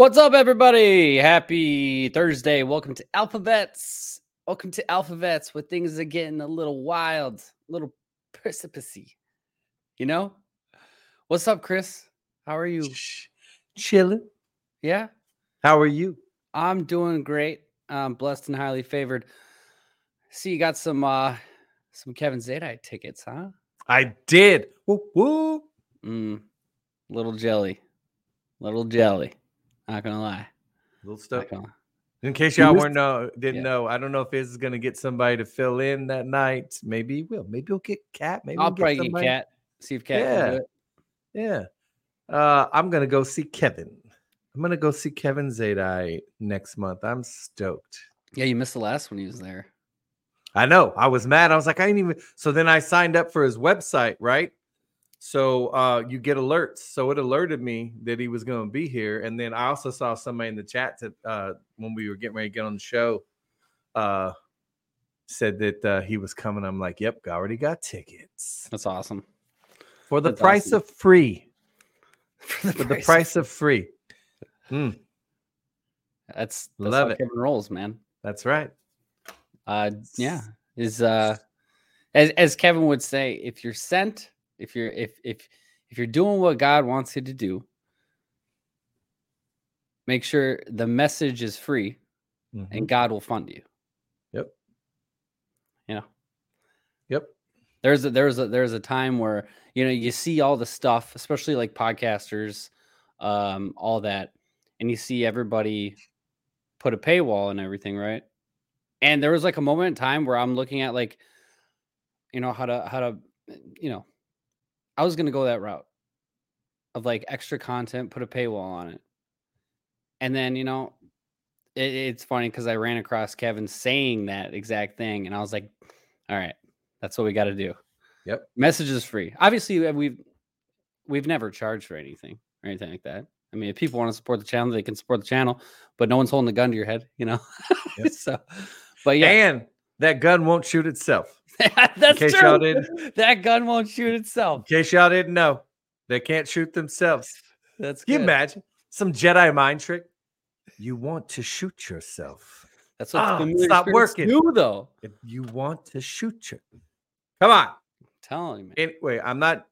What's up, everybody? Happy Thursday. Welcome to Alphavets. Welcome to Alphavets where things are getting a little wild, a little precipicey. You know? What's up, Chris? How are you? Chilling. Yeah, How are you? I'm doing great. I'm blessed and highly favored. See, you got some uh some Kevin Zadai tickets, huh? I did. Woo woo. Mm, little jelly. Little jelly. Not gonna lie. Little Not stuff. gonna lie. In case You y'all missed- weren't know, didn't Yeah. know, I don't know if Iz is gonna get somebody to fill in that night. Maybe he will. Maybe he'll get Cat. Maybe I'll he'll probably get Cat. See if Cat Yeah. can do it. Yeah. Uh, I'm gonna go see Kevin. I'm gonna go see Kevin Zadai next month. I'm stoked. Yeah, you missed the last one he was there. I know. I was mad. I was like, I didn't even. So then I signed up for his website, right? So uh, you get alerts. So it alerted me that he was going to be here, and then I also saw somebody in the chat that uh, when we were getting ready to get on the show, uh, said that uh, he was coming. I'm like, yep, I already got tickets That's awesome. for the That's price awesome. of free. For For the price of free. Mm, That's, that's Love it. Kevin rolls, man. that's right. Uh yeah. Is uh as as Kevin would say, if you're sent, if you're if if if you're doing what God wants you to do, make sure the message is free Mhm. and God will fund you. Yep. You know. Yep. There's a there's a there's a time where you know you see all the stuff, especially like podcasters, um, all that, and you see everybody put a paywall and everything, right? And there was like a moment in time where I'm looking at like, you know, how to how to, you know, I was gonna go that route of like extra content, put a paywall on it, and then you know, it, it's funny because I ran across Kevin saying that exact thing, and I was like, all right, that's what we got to do. Yep. Message is free. Obviously, we've we've never charged for anything or anything like that. I mean, if people want to support the channel, they can support the channel, but no one's holding a gun to your head, you know. Yep. so, but yeah, And that gun won't shoot itself. that's true. That gun won't shoot itself. In case y'all didn't know, they can't shoot themselves. That's Can you good. imagine some Jedi mind trick? You want to shoot yourself. That's what familiar stop working. do, though. If you want to shoot you, come on. I'm telling man. Anyway, I'm not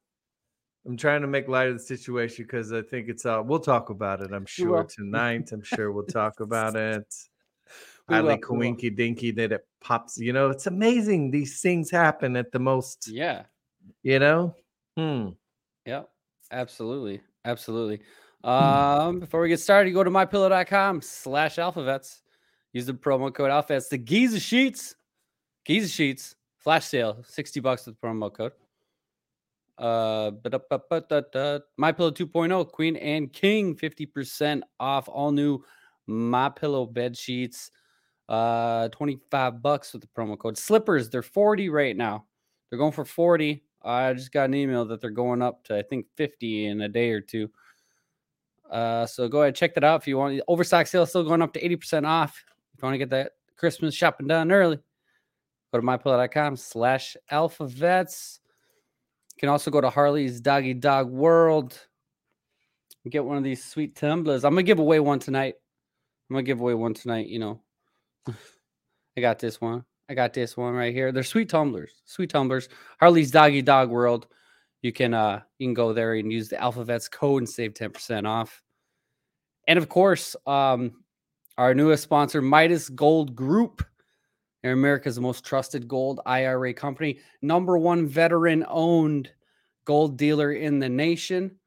I'm trying to make light of the situation because I think it's uh we'll talk about it, I'm sure tonight. I'm sure we'll talk about it. We I like we. Coinky Dinky did it pops. You know, it's amazing. These things happen at the most, Yeah. you know. Hmm. Yep. Absolutely. Absolutely. Um, before we get started, go to mypillow.com slash alphavets. Use the promo code alphavets. The Giza Sheets. Giza Sheets. Flash sale. 60 bucks with the promo code. Uh, but up, up, up, up, up, My Pillow 2.0, Queen and King, 50% off all new My Pillow bed sheets. Uh, 25 bucks with the promo code. Slippers, they're 40 right now. They're going for 40. I just got an email that they're going up to I think 50 in a day or two. Uh, so go ahead check that out if you want. Overstock sale still going up to 80% off. If you want to get that Christmas shopping done early, go to mypillow.com slash alphavets. You can also go to Harley's Doggy Dog World and get one of these sweet tumblers. I'm gonna give away one tonight. I'm gonna give away one tonight, you know. I got this one. I got this one right here. They're sweet tumblers. Sweet tumblers. Harley's Doggy Dog World. You can uh you can go there and use the Alphavets code and save 10% off. And of course, um our newest sponsor, Midas Gold Group. They're America's most trusted gold IRA company, number one veteran owned gold dealer in the nation.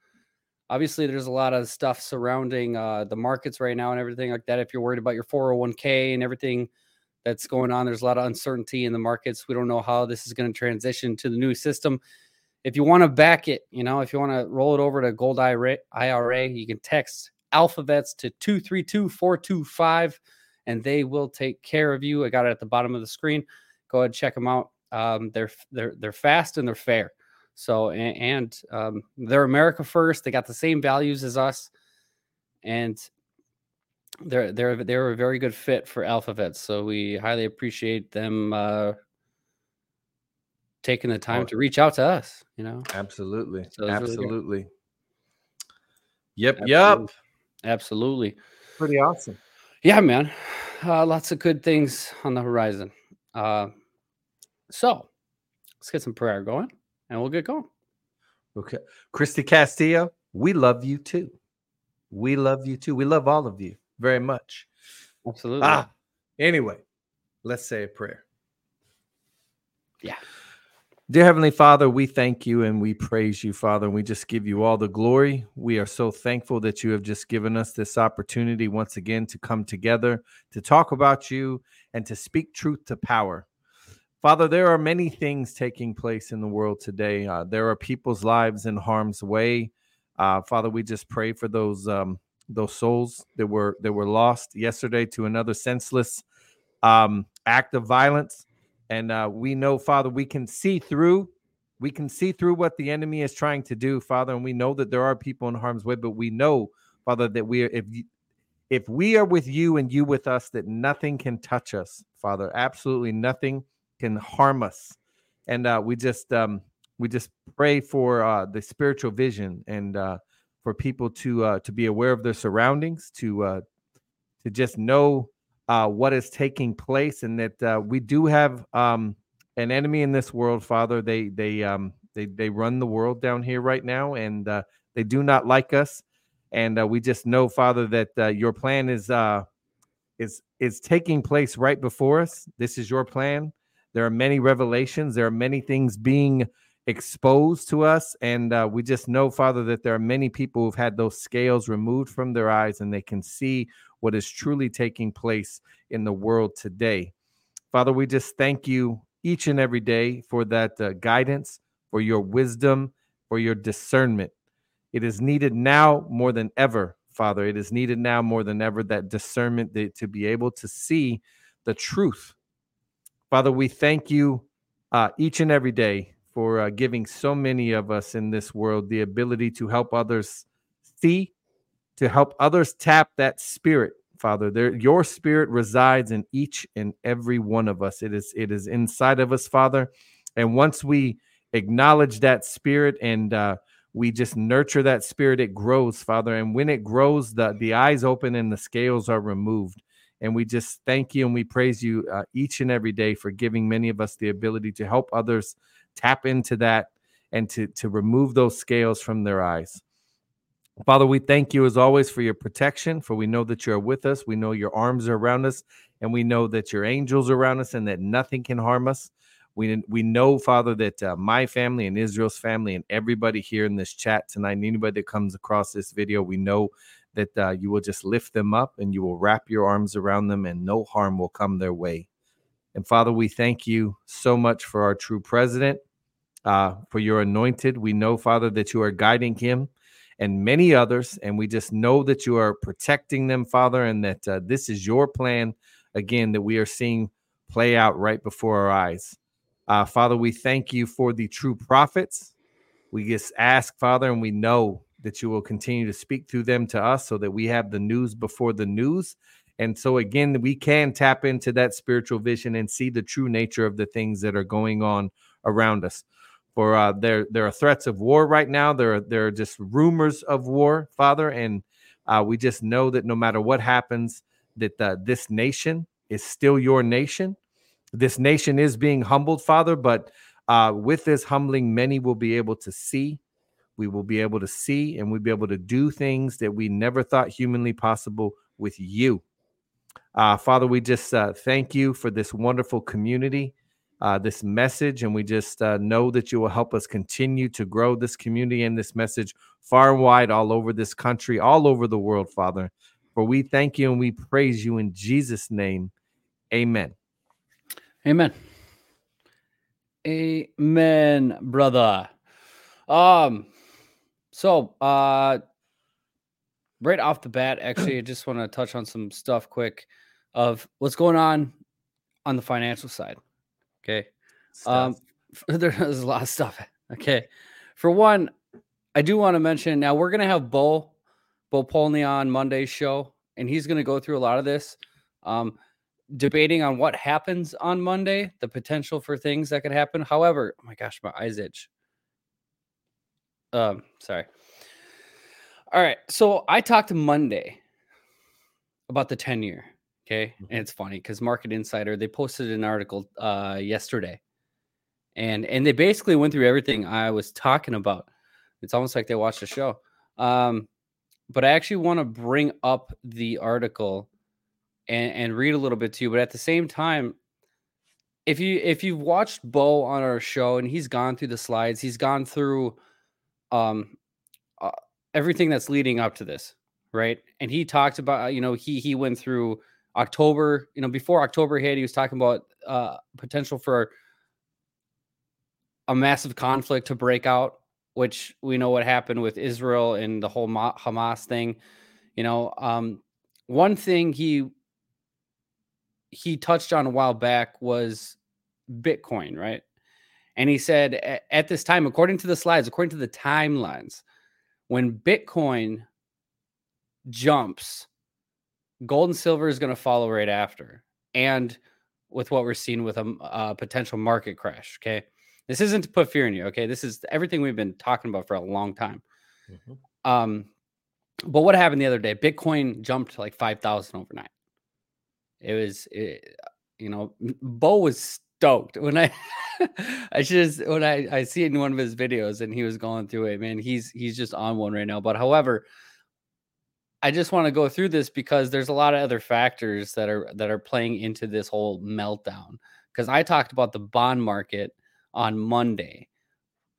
Obviously, there's a lot of stuff surrounding uh, the markets right now and everything like that. If you're worried about your 401k and everything that's going on, there's a lot of uncertainty in the markets. We don't know how this is going to transition to the new system. If you want to back it, you know, if you want to roll it over to Gold IRA, you can text alphavets to 232 425 and they will take care of you. I got it at the bottom of the screen. Go ahead, check them out. Um, they're they're they're fast and they're fair. So and, and um, they're America first. They got the same values as us, and they're they're they're a very good fit for Alphavets. So we highly appreciate them uh, taking the time Oh. to reach out to us. You know, Absolutely. So it's really. Absolutely. Yep. Absolutely. Yep. Absolutely. pretty awesome. Yeah, man. Uh, lots of good things on the horizon. Uh, so let's get some prayer going and we'll get going. Okay. Christy Castillo, we love you too. We love you too. We love all of you very much. Absolutely. Ah, anyway, let's say a prayer. Yeah. Dear Heavenly Father, we thank you and we praise you, Father, and we just give you all the glory. We are so thankful that you have just given us this opportunity once again to come together, to talk about you, and to speak truth to power. Father, there are many things taking place in the world today. Uh, there are people's lives in harm's way. Uh, Father, we just pray for those um, those souls that were that were lost yesterday to another senseless um, act of violence. And uh, we know, Father, we can see through. We can see through what the enemy is trying to do, Father, and we know that there are people in harm's way. But we know, Father, that we are if if we are with you and you with us, that nothing can touch us, Father. Absolutely nothing can harm us. And uh, we just um, we just pray for uh, the spiritual vision and uh, for people to uh, to be aware of their surroundings, to uh, to just know uh, what is taking place, and that uh, we do have um, an enemy in this world, Father. They they um, they they run the world down here right now, and uh, they do not like us. And uh, we just know, Father, that uh, your plan is uh, is is taking place right before us. This is your plan. There are many revelations. There are many things being exposed to us. And uh, we just know, Father, that there are many people who've had those scales removed from their eyes and they can see what is truly taking place in the world today. Father, we just thank you each and every day for that uh, guidance, for your wisdom, for your discernment. It is needed now more than ever, Father. It is needed now more than ever that discernment that, to be able to see the truth. Father, we thank you uh, each and every day for uh, giving so many of us in this world the ability to help others see, to help others tap that spirit. Father, there your spirit resides in each and every one of us. It is it is inside of us, Father. And once we acknowledge that spirit and uh, we just nurture that spirit, it grows, Father. And when it grows, the the eyes open and the scales are removed. And we just thank you and we praise you uh, each and every day for giving many of us the ability to help others tap into that and to, to remove those scales from their eyes. Father, we thank you as always for your protection, for we know that you're with us. We know your arms are around us, and we know that your angels are around us and that nothing can harm us. We, we know, Father, that uh, my family and Israel's family and everybody here in this chat tonight, and anybody that comes across this video, we know that uh, you will just lift them up and you will wrap your arms around them and no harm will come their way. And Father, we thank you so much for our true president, uh, for your anointed. We know, Father, that you are guiding him and many others. And we just know that you are protecting them, Father, and that uh, this is your plan, again, that we are seeing play out right before our eyes. Uh, Father, we thank you for the true prophets. We just ask, Father, and we know that you will continue to speak through them to us so that we have the news before the news and so, again, we can tap into that spiritual vision and see the true nature of the things that are going on around us. For uh, there, there are threats of war right now. There, are, there are just rumors of war, Father, and uh, we just know that no matter what happens, that uh, this nation is still your nation. This nation is being humbled, Father, but uh, with this humbling, many will be able to see. We will be able to see, and we'll be able to do things that we never thought humanly possible with you. Uh, Father, we just uh, thank you for this wonderful community, uh, this message, and we just uh, know that you will help us continue to grow this community and this message far and wide all over this country, all over the world, Father. For we thank you and we praise you in Jesus' name. Amen. Amen. Amen, brother. Um, so uh right off the bat, actually, I just want to touch on some stuff quick of what's going on on the financial side. Okay. Um, there's a lot of stuff. Okay. For one, I do want to mention now we're going to have Bo, Bo Polney on Monday's show, and he's going to go through a lot of this, um, debating on what happens on Monday, the potential for things that could happen. However, oh my gosh, my eyes itch. Um, sorry. All right. So I talked Monday about the 10 year. Okay. Mhm. And it's funny because Market Insider, they posted an article uh yesterday. And and they basically went through everything I was talking about. It's almost like they watched the show. Um, but I actually want to bring up the article and, and read a little bit to you. But at the same time, if you if you've watched Bo on our show and he's gone through the slides, he's gone through um uh, everything that's leading up to this, right? And he talked about uh, you know he he went through October, you know before October hit, he was talking about uh potential for a massive conflict to break out, which we know what happened with Israel and the whole Hamas thing. You know, um, one thing he he touched on a while back was Bitcoin, right? And he said at this time, according to the slides, according to the timelines, when Bitcoin jumps, gold and silver is going to follow right after. And with what we're seeing with a potential market crash, okay? This isn't to put fear in you, okay? This is everything we've been talking about for a long time. Mhm. Um, but what happened the other day? Bitcoin jumped like five thousand overnight. It was, it, you know, Bo was stoked when I, I just when I I see it in one of his videos and he was going through it. Man, he's he's just on one right now. But however, I just want to go through this because there's a lot of other factors that are that are playing into this whole meltdown. Because I talked about the bond market on Monday.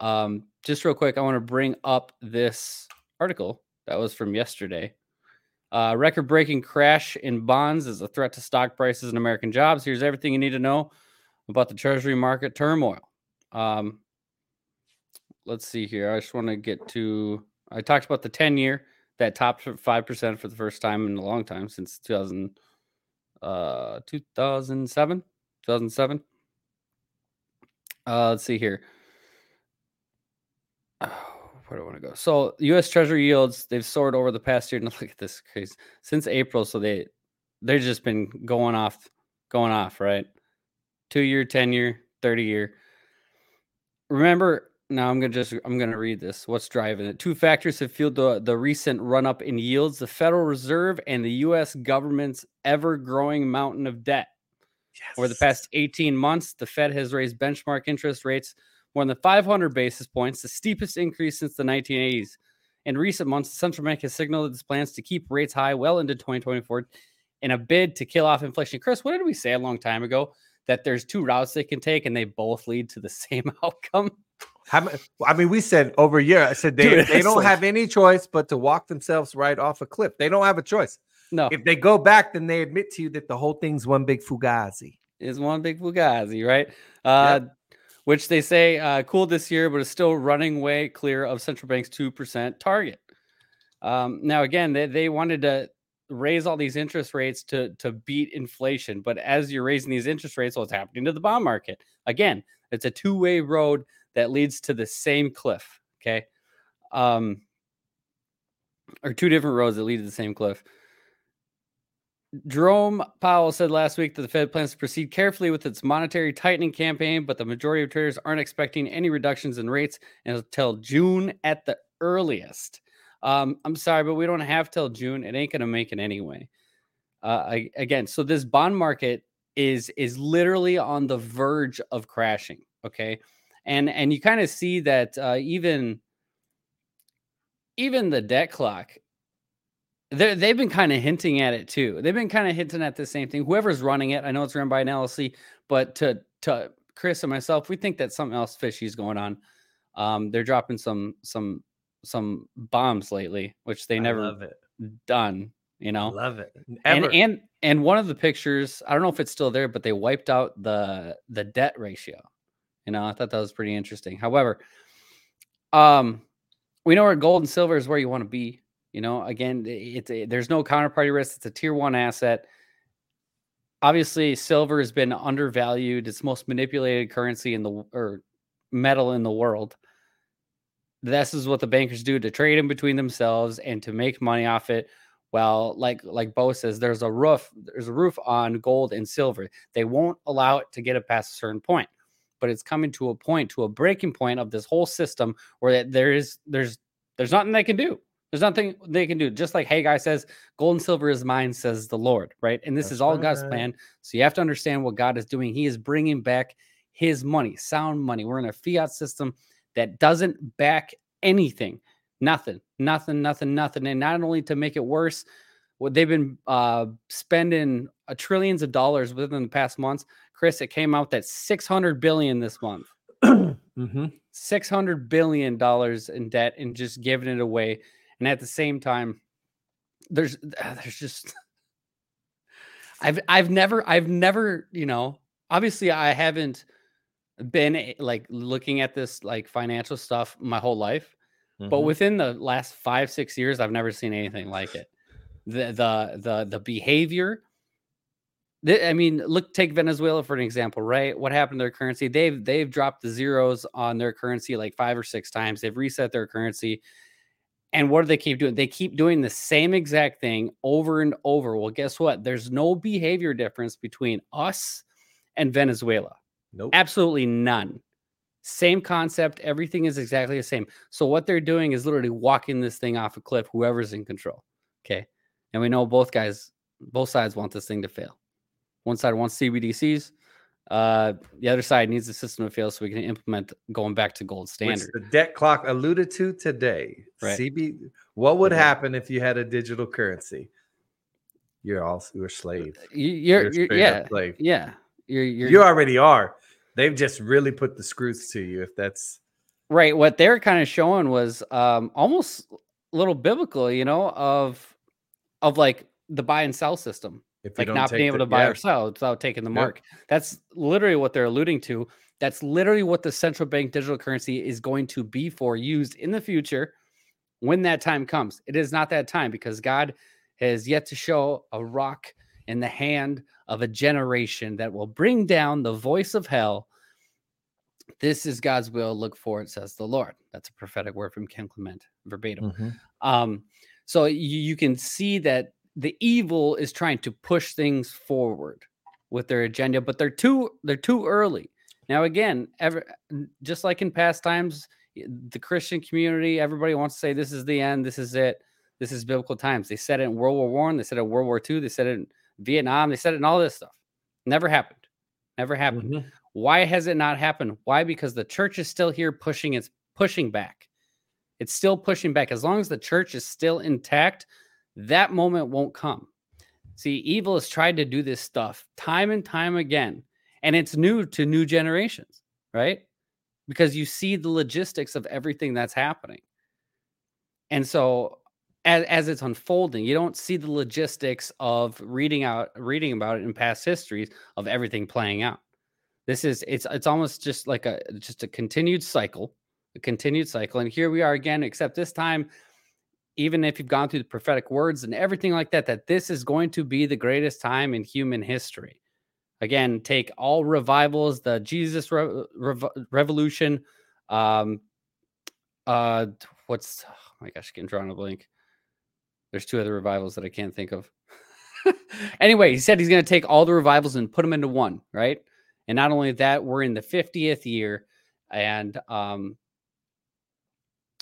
Um, just real quick, I want to bring up this article that was from yesterday. Uh, record breaking crash in bonds is a threat to stock prices and American jobs. Here's everything you need to know about the Treasury market turmoil. Um, let's see here. I just want to get to. I talked about the 10 year that topped 5% for the first time in a long time since 2000, uh, 2007. 2007. Uh, let's see here. Oh, where do I want to go? So U.S. Treasury yields they've soared over the past year. And look at this crazy since April. So they they've just been going off, going off, right? Two year, ten year, thirty year. Remember, now I'm gonna just I'm gonna read this. What's driving it? Two factors have fueled the the recent run up in yields: the Federal Reserve and the U.S. government's ever growing mountain of debt. Yes. Over the past 18 months, the Fed has raised benchmark interest rates more than 500 basis points, the steepest increase since the 1980s. In recent months, the central bank has signaled its plans to keep rates high well into 2024 in a bid to kill off inflation. Chris, what did we say a long time ago? That there's two routes they can take and they both lead to the same outcome. How I mean, we said over a year. I said they, Dude, they don't like- have any choice but to walk themselves right off a cliff. They don't have a choice. No, If they go back, then they admit to you that the whole thing's one big fugazi. is one big Fugazi, right? Uh, Which they say uh, cooled this year, but is still running way clear of central bank's two percent target. Um, now, again, they, they wanted to raise all these interest rates to to beat inflation, but as you're raising these interest rates, what's happening to the bond market? Again, it's a two way road that leads to the same cliff. Okay, um, or two different roads that lead to the same cliff. Jerome Powell said last week that the Fed plans to proceed carefully with its monetary tightening campaign, but the majority of traders aren't expecting any reductions in rates until June at the earliest. Um, I'm sorry, but we don't have till June. It ain't gonna make it anyway. Uh, I, again, so this bond market is is literally on the verge of crashing. Okay, and and you kind of see that uh, even even the debt clock they they've been kind of hinting at it too. They've been kind of hinting at the same thing. Whoever's running it, I know it's run by an LLC, but to to Chris and myself, we think that something else fishy is going on. Um, they're dropping some some some bombs lately, which they I never it. done. You know, love it. and Ever. and and one of the pictures, I don't know if it's still there, but they wiped out the the debt ratio. You know, I thought that was pretty interesting. However, um, we know where gold and silver is where you want to be. You know, again, it's a, there's no counterparty risk. It's a tier one asset. Obviously, silver has been undervalued. It's most manipulated currency in the or metal in the world. This is what the bankers do to trade in between themselves and to make money off it. Well, like like Bo says, there's a roof. There's a roof on gold and silver. They won't allow it to get it past a certain point, but it's coming to a point, to a breaking point of this whole system where that there is there's there's nothing they can do. There's nothing they can do. Just like Haggai says, gold and silver is mine, says the Lord, right? And this That's is all God's plan. So you have to understand what God is doing. He is bringing back his money, sound money. We're in a fiat system that doesn't back anything. Nothing, nothing, nothing, nothing. And not only to make it worse, what they've been uh, spending uh, trillions of dollars within the past months. Chris, it came out that 600 billion this month. hmm 600 billion dollars in debt and just giving it away and at the same time there's there's just i've i've never i've never you know obviously i haven't been eh, like looking at this like financial stuff my whole life but Mhm. within the last five six years i've never seen anything like it the the the the behavior the- I mean, look, take Venezuela for an example, right? What happened to their currency? They've they've dropped the zeros on their currency like five or six times. They've reset their currency. And what do they keep doing? They keep doing the same exact thing over and over. Well, guess what? There's no behavior difference between us and Venezuela. Nope. Absolutely none. Same concept. Everything is exactly the same. So what they're doing is literally walking this thing off a cliff, whoever's in control. Okay. And we know both guys, both sides want this thing to fail. One side wants CBDCs. Uh, the other side needs the system to fail so we can implement going back to gold Which standard. the debt clock alluded to today. Right. CB, what would happen if you had a digital currency? You're also you're a slave. You, you're, You're you're yeah, slave. yeah. You're, you're You already are. They've just really put the screws to you. If that's right what they're kind of showing was um almost a little biblical you know of of like the buy and sell system if like don't being able the- to buy yeah. or sell without taking the Yep. mark that's literally what they're alluding to that's literally what the central bank digital currency is going to be for used in the future when that time comes it is not that time because god has yet to show a rock in the hand of a generation that will bring down the voice of hell this is God's will. Look for it, says the Lord. That's a prophetic word from Kim Clement, verbatim. Mhm. Um, so you, you can see that the evil is trying to push things forward with their agenda, but they're too they're too early. Now, again, ever just like in past times, the Christian community, everybody wants to say this is the end, this is it, this is biblical times. They said it in World War One, they said it in World War Two, they said it in Vietnam, they said it in all this stuff. Never happened. Never happened. Mhm. Why has it not happened? Why? Because the church is still here pushing its pushing back. It's still pushing back. As long as the church is still intact, that moment won't come. See, evil has tried to do this stuff time and time again, and it's new to new generations, right? Because you see the logistics of everything that's happening. And so as, as it's unfolding, you don't see the logistics of reading out reading about it in past histories of everything playing out. This is it's it's almost just like a just a continued cycle, a continued cycle. And here we are again, except this time, even if you've gone through the prophetic words and everything like that, that this is going to be the greatest time in human history. Again, take all revivals, the Jesus re- rev- revolution, um, uh, what's oh my gosh, getting drawn a blank. There's two other revivals that I can't think of. anyway, he said he's going to take all the revivals and put them into one, right? And not only that, we're in the 50th year. And um,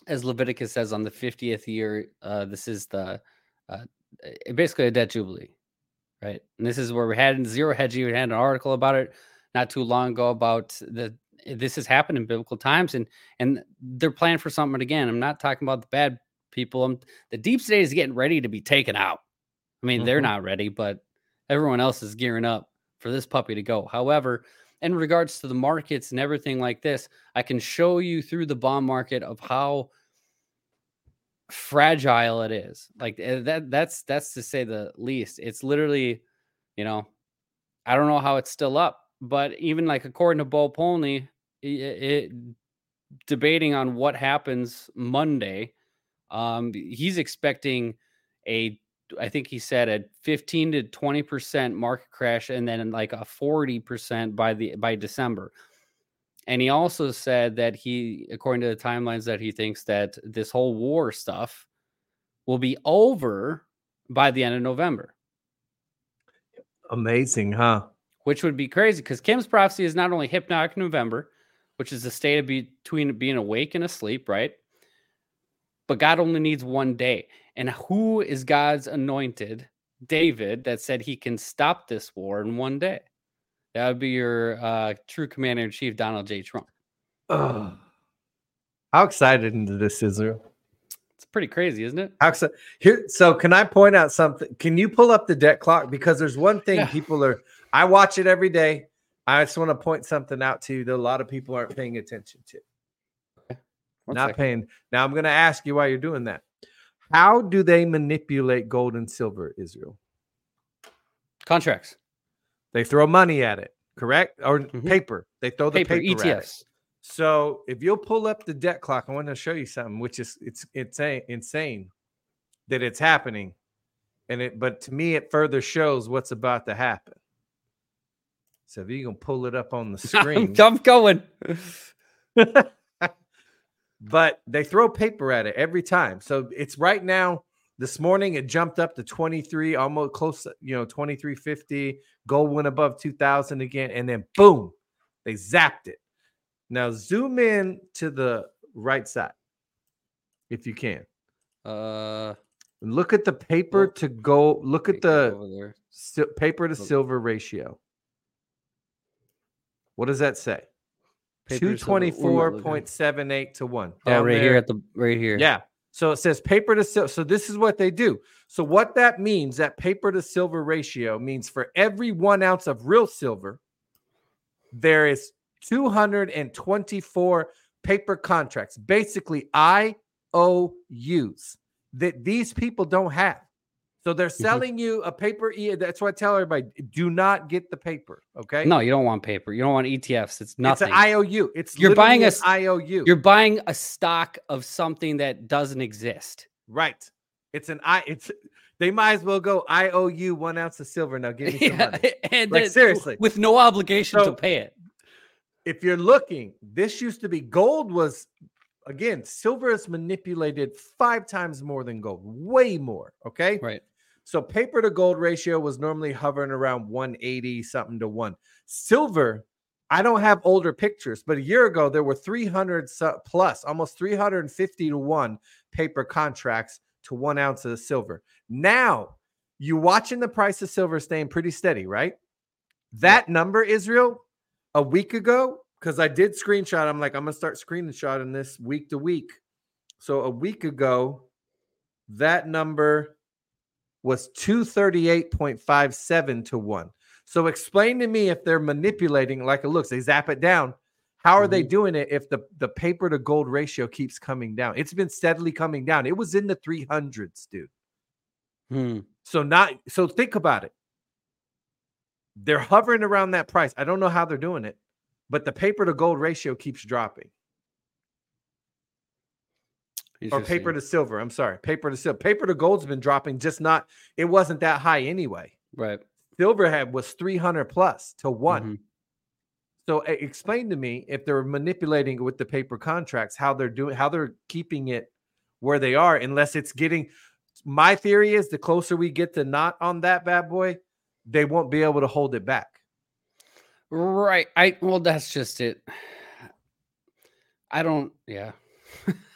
as Leviticus says, on the 50th year, uh, this is the uh, eh, basically a debt jubilee, right? And this is where we had in Zero Hedge, we had an article about it not too long ago about the this has happened in biblical times and and they're planning for something again. I'm not talking about the bad people. I'm, the deep state is getting ready to be taken out. I mean, they're Mhm. not ready, but everyone else is gearing up for this puppy to go. However, in regards to the markets and everything like this, I can show you through the bond market of how fragile it is. Like eh, that that's that's to say the least. It's literally, you know, I don't know how it's still up, but even like according to Bo Polney, it, it debating on what happens Monday, um, he's expecting a I think he said a 15 to 20 percent market crash and then like a 40 percent by the by December. And he also said that he, according to the timelines, that he thinks that this whole war stuff will be over by the end of November, Amazing, huh? which would be crazy because Kim's prophecy is not only hypnotic November, which is the state of between being awake and asleep, right? But God only needs one day. And who is God's anointed? David, that said he can stop this war in one day. That would be your uh, true commander in chief, Donald J. Trump. How excited into this, Israel? It's pretty crazy, isn't it? How excited. Here, so can I point out something? Can you pull up the debt clock? Because there's one thing Yeah. people are, I watch it every day. I just want to point something out to you that a lot of people aren't paying attention to. One not second. paying. Now I'm going to ask you why you're doing that. How do they manipulate gold and silver, Israel? Contracts, They throw money at it, correct? Or Mhm. paper. They throw the paper, paper, at it. ETFs. So if you'll pull up the debt clock, I want to show you something, which is it's it's a- insane that it's happening, and it. But to me, it further shows what's about to happen. So if you can pull it up on the screen, I'm, I'm going. but they throw paper at it every time. So it's right now. This morning it jumped up to 23, almost close, you know, 2350. Gold went above 2000 again, and then boom, they zapped it. Now zoom in to the right side if you can. Uh, look at the paper Well, to gold. Look at the paper to silver ratio. What does that say? 224.78 to 1. Oh, right there. here at the right here. Yeah. So it says paper to silver. So this is what they do. So what that means, that paper to silver ratio means for every one ounce of real silver, there is 224 paper contracts, basically IOUs that these people don't have. So they're selling you a paper. E- That's why I tell everybody: do not get the paper. Okay. No, you don't want paper. You don't want ETFs. It's it's nothing. an IOU. It's You're buying a an IOU. You're buying a stock of something that doesn't exist. Right. It's an I. It's they might as well go. I owe you one ounce of silver. Now give me some Yeah, money. and Like, seriously. with no obligation So- to pay it. If you're looking, this used to be gold. Was again silver is manipulated five times more than gold, way more. Okay. Right. So paper to gold ratio was normally hovering around 180 something to one. Silver, I don't have older pictures, but a year ago there were 300 plus, almost 350 to one paper contracts to one ounce of silver. Now you watching the price of silver staying pretty steady, right? That number, Israel, a week ago, because I did screenshot. I'm like, I'm gonna start screenshotting this week to week. So a week ago, that number was 238.57 to 1. So explain to me if they're manipulating like it looks, they zap it down. How are they doing it if the, the paper to gold ratio keeps coming down? It's been steadily coming down. It was in the 300s, dude. Hmm. So not so think about it. They're hovering around that price. I don't know how they're doing it, but the paper to gold ratio keeps dropping. Or paper to silver. I'm sorry. Paper to silver. Paper to gold's been dropping, just not it wasn't that high anyway. right. Silver had was 300 plus to one. Mhm. So e- explain to me if they're manipulating with the paper contracts, how they're doing, how they're keeping it where they are, unless it's getting. My theory is the closer we get to not on that bad boy, they won't be able to hold it back. Right. I well, that's just it. I don't. Yeah.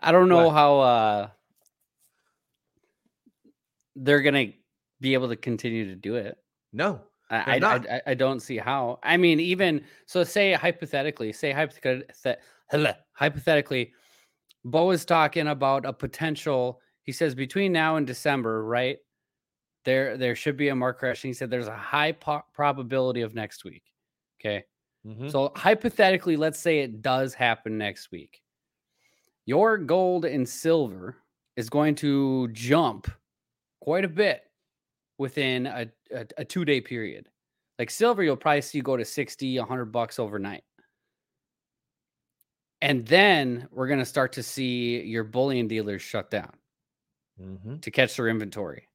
I don't know What? how uh they're gonna be able to continue to do it. No, I, I. I, I don't see how. I mean, even so, say hypothetically, say hypothetically, hypothetically, Bo is talking about a potential. He says between now and December, right? There, there should be a mark crash. And he said there's a high po- probability of next week. Okay, Mhm. so hypothetically, let's say it does happen next week. Your gold and silver is going to jump quite a bit within a, a, a two day period. Like silver, you'll probably see go to 60, 100 bucks overnight. And then we're going to start to see your bullion dealers shut down Mhm. to catch their inventory.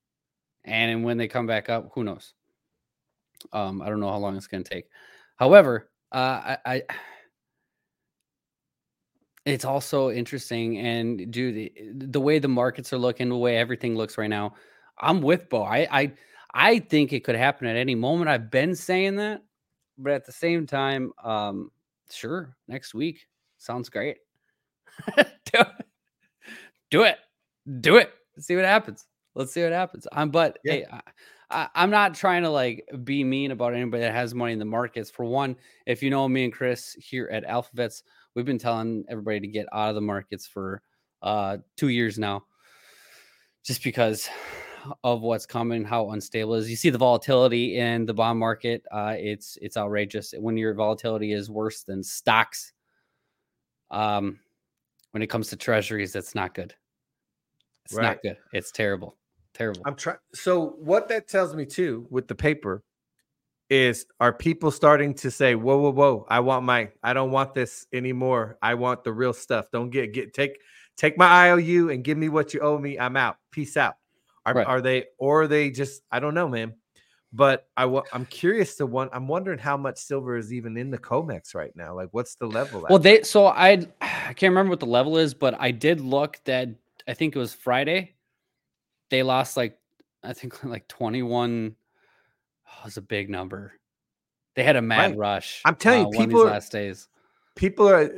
And when they come back up, who knows? Um, I don't know how long it's going to take. However, uh, I, I it's also interesting and dude, the, way the markets are looking, the way everything looks right now, I'm with Bo. I, I I think it could happen at any moment. I've been saying that, but at the same time, um, sure, next week sounds great. do it. do it, do it. See what happens. Let's see what happens. I'm, but Yeah. hey, I, I, I'm not trying to like be mean about anybody that has money in the markets. For one, if you know me and Chris here at Alphavets, we've been telling everybody to get out of the markets for uh two years now, just because of what's coming, how unstable it is. You see the volatility in the bond market. Uh, it's it's outrageous when your volatility is worse than stocks. Um, when it comes to treasuries, that's not good. It's Right. not good. It's terrible. Terrible. I'm trying. So what that tells me too with the paper is are people starting to say, "Whoa, whoa, whoa! I want my. I don't want this anymore. I want the real stuff. Don't get get take take my IOU and give me what you owe me. I'm out. Peace out." Are, Right. are they or are they just? I don't know, man. But I I'm curious to one. I'm wondering how much silver is even in the Comex right now. Like, what's the level? at? Well, they so I I can't remember what the level is, but I did look that I think it was Friday. They lost like I think like 21. Oh, it was a big number. They had a mad Right. rush. I'm telling you, uh, of people last days. people are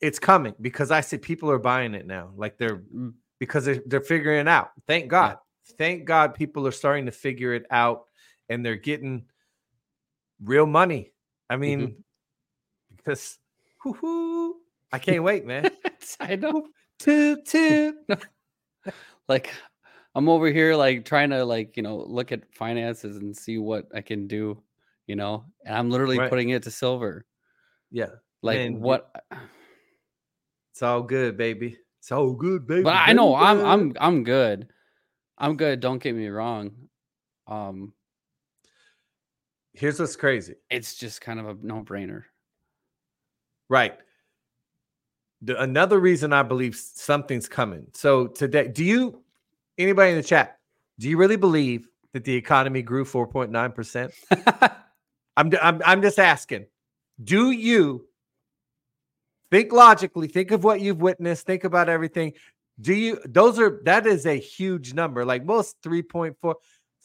it's coming because I see people are buying it now. Like they're Mm. because they're, they're figuring it out. Thank God. Thank God people are starting to figure it out and they're getting real money. I Mm-hmm. mean, because whoo-hoo, I can't wait, man. I know. toot, toot. Like I'm over here like trying to like, you know, look at finances and see what I can do, you know, and I'm literally Right. putting it to silver. Yeah, Like Man, what it's all good, baby. It's all good, baby. but I know I'm. I'm I'm good. I'm good. Don't get me wrong. Um, Here's what's crazy. it's just kind of a no brainer. Right. The, another reason I believe something's coming. So today, do you anybody in the chat, do you really believe that the economy grew 4.9%? I'm I'm I'm just asking. Do you think logically, think of what you've witnessed, think about everything. Do you those are that is a huge number. Like most 3.4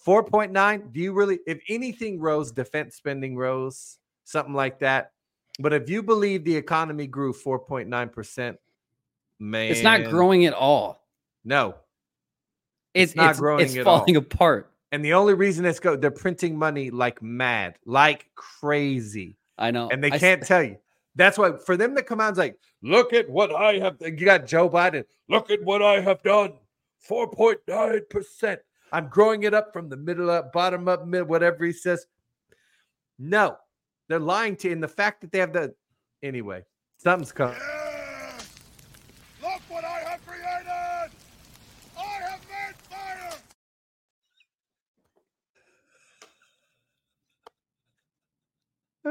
4.9, do you really if anything rose, defense spending rose, something like that. But if you believe the economy grew 4.9%, man, it's not growing at all. No. It's, It's not it's, growing It's at all. falling apart. And the only reason it's go they're printing money like mad, like crazy. I know. and they I s- can't tell you. That's why for them to come out and like, look at what I have. You got Joe Biden. Look at what I have done. Four point nine percent. I'm growing it up from the middle up, bottom up, mid, whatever he says. No, they're lying to you. And the fact that they have the anyway, something's coming. Yeah! Look what I have created! I have made fire!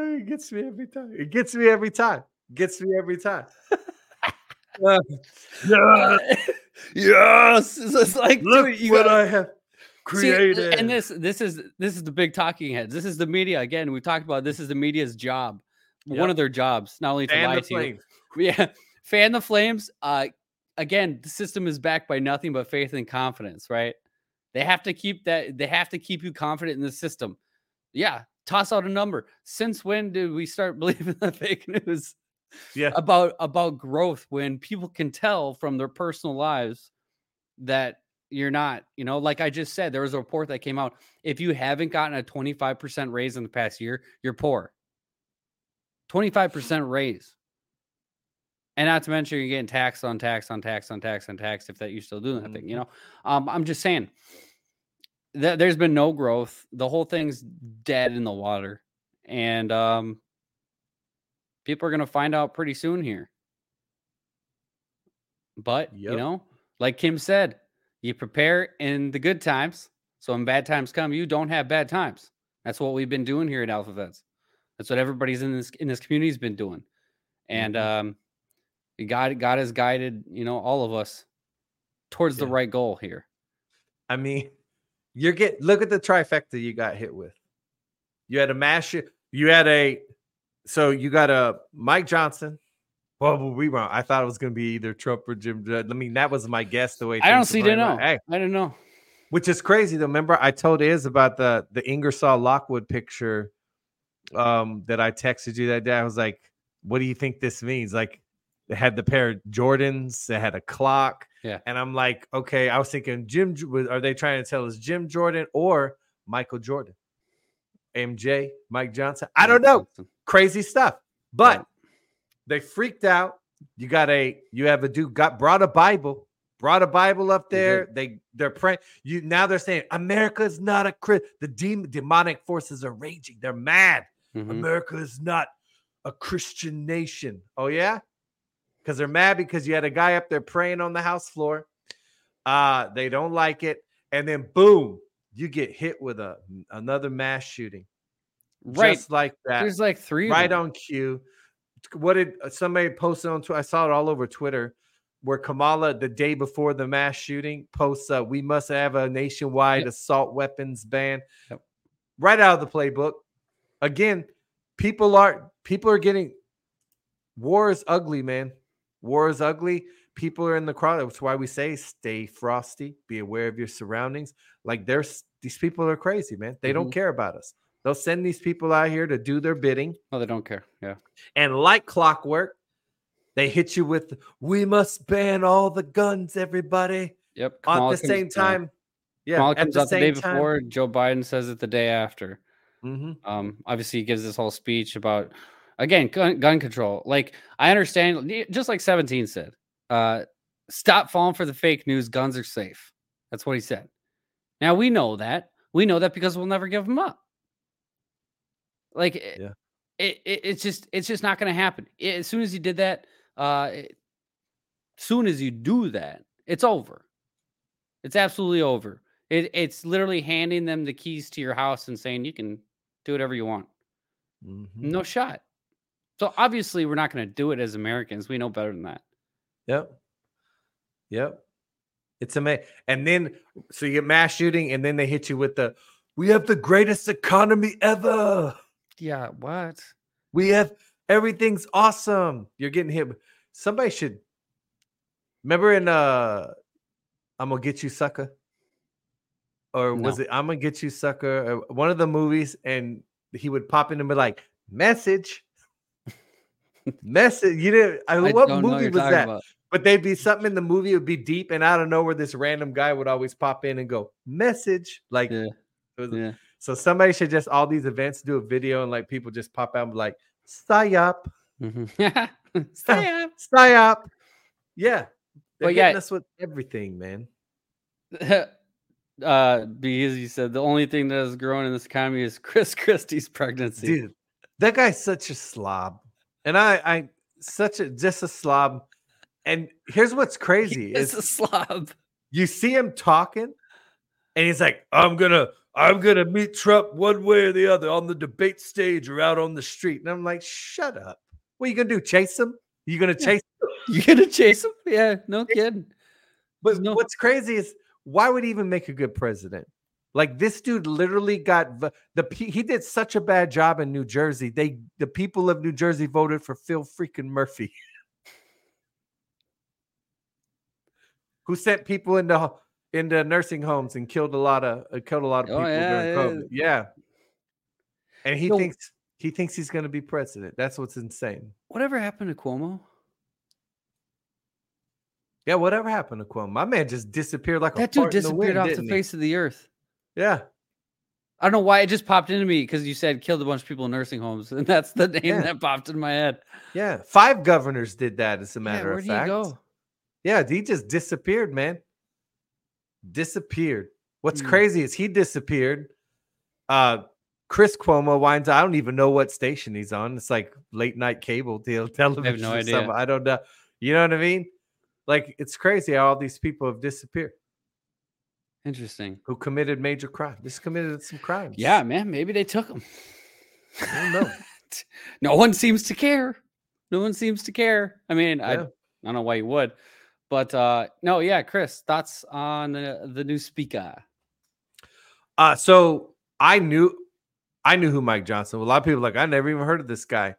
It gets me every time. It gets me every time. Gets me every time. Uh, yes. It's like look dude, you what got- I have See, created. and this this is this is the big talking heads. This is the media again. We talked about this is the media's job. One of their jobs, not only to Fan lie to you. Yeah, fan the flames. Uh, again, the system is backed by nothing but faith and confidence, right? They have to keep that. They have to keep you confident in the system. Yeah, toss out a number. Since when did we start believing the fake news Yeah. about about growth when people can tell from their personal lives that you're not? You know, like I just said, there was a report that came out. If you haven't gotten a 25% raise in the past year, you're poor. 25% raise. And not to mention you're getting tax on tax on tax on tax on tax if that you're still doing that thing, you know. Um, I'm just saying that there's been no growth. The whole thing's dead in the water. And um people are gonna find out pretty soon here. But you know, like Kim said, you prepare in the good times. So when bad times come, you don't have bad times. That's what we've been doing here at Alphavets. That's what everybody's in this in this community's been doing. And Mhm. um God God has guided, you know, all of us towards the right goal here. I mean, you're get look at the trifecta you got hit with. You had a mash. You had a so you got a Mike Johnson. Well, we wrong. I thought it was going to be either Trump or Jim. Judd. I mean, that was my guess. The way I honestly were didn't know. Hey, I don't know. which is crazy though. Remember, I told Iz about the the Ingersoll Lockwood picture um, that I texted you that day. I was like, "What do you think this means?" Like, They had the pair of Jordans. They had a clock. Yeah. And I'm like, okay. I was thinking, Jim, are they trying to tell us Jim Jordan or Michael Jordan? MJ, Mike Johnson. I don't know. Crazy stuff. But they freaked out. You got a, you have a dude got brought a Bible, brought a Bible up there. They they're praying. You now they're saying America is not a Chris. The demon demonic forces are raging. They're mad. Mhm. America is not a Christian nation. Oh, yeah? Because they're mad because you had a guy up there praying on the house floor. Uh, they don't like it. And then boom, you get hit with a another mass shooting. Right. Just like that. There's like three. right on cue. What did uh, somebody posted on Twitter? I saw it all over Twitter where Kamala, the day before the mass shooting, posts, uh, We must have a nationwide Yep. assault weapons ban. Yep. Right out of the playbook. Again, people are people are getting war is ugly, man. War is ugly. People are in the crowd. That's why we say stay frosty, be aware of your surroundings. Like there's these people are crazy, man. They don't Mhm. care about us. They'll send these people out here to do their bidding. Oh, they don't care. Yeah. And like clockwork, they hit you with we must ban all the guns, everybody. Yep. At the same time. Yeah, Kamala at comes the out the day time. before. Joe Biden says it the day after. Mhm. Um, obviously, he gives this whole speech about again gun, gun control. Like I understand, just like 17 said, uh, stop falling for the fake news. Guns are safe. That's what he said. Now we know that. We know that because we'll never give them up. Like, it, Yeah. it, it- it's just it's just not going to happen. I- as soon as you did that, uh, it- soon as you do that, it's over. It's absolutely over. It, it's literally handing them the keys to your house and saying you can do whatever you want. Mhm. No shot. So obviously, we're not going to do it as Americans. We know better than that. Yep. Yep. It's amazing. And then so you get mass shooting, and then they hit you with the we have the greatest economy ever. Yeah. What? We have everything's awesome. You're getting hit. Somebody should remember in uh I'm gonna get you sucker. Or was No. it I'm gonna get you sucker? uh, One of the movies, and he would pop in and be like, message. Message. You didn't I, I what know what movie was that? about. But they'd be something in the movie, would be deep, and out of nowhere, this random guy would always pop in and go, message. Like Yeah. it was- Yeah. so somebody should just all these events do a video and like people just pop out and be like, stay up, Mhm. Stay up. stay up. Yeah. They're But yeah- us with everything, man. uh, because you said the only thing that has grown in this economy is Chris Christie's pregnancy. Dude, that guy's such a slob. And I I such a just a slob. And here's what's crazy it's is a slob. you see him talking, and he's like, I'm gonna, I'm gonna meet Trump one way or the other on the debate stage or out on the street. And I'm like, shut up. What are you gonna do? Chase him? You gonna Yeah. chase You gonna chase him? Yeah. No kidding. But no- what's crazy is why would he even make a good president? Like this dude literally got the he did such a bad job in New Jersey. They the people of New Jersey voted for Phil freaking Murphy, who sent people into into nursing homes and killed a lot of uh, killed a lot of Oh, people yeah, during yeah. COVID. Yeah, and he So- thinks he thinks he's going to be president. That's what's insane. Whatever happened to Cuomo? Yeah, whatever happened to Cuomo? My man just disappeared like a That dude fart in the disappeared wind, off the didn't he? face of the earth. Yeah. I don't know why it just popped into me because you said killed a bunch of people in nursing homes, and that's the name Yeah. that popped in my head. Yeah, five governors did that. As a matter yeah, of fact, he go? yeah, he just disappeared, man. Disappeared. What's Hmm. crazy is he disappeared. Uh, Chris Cuomo winds. I don't even know what station he's on. It's like late night cable deal television. no idea. something. I don't know. You know what I mean? Like it's crazy how all these people have disappeared Interesting. who committed major crime. This committed some crimes. Yeah, man. Maybe they took him. I don't know. no one seems to care. No one seems to care. I mean, I, I don't know why you would, but uh no, yeah, Chris, thoughts on the, the new speaker? Uh, so I knew, I knew who Mike Johnson. A lot of people like I never even heard of this guy.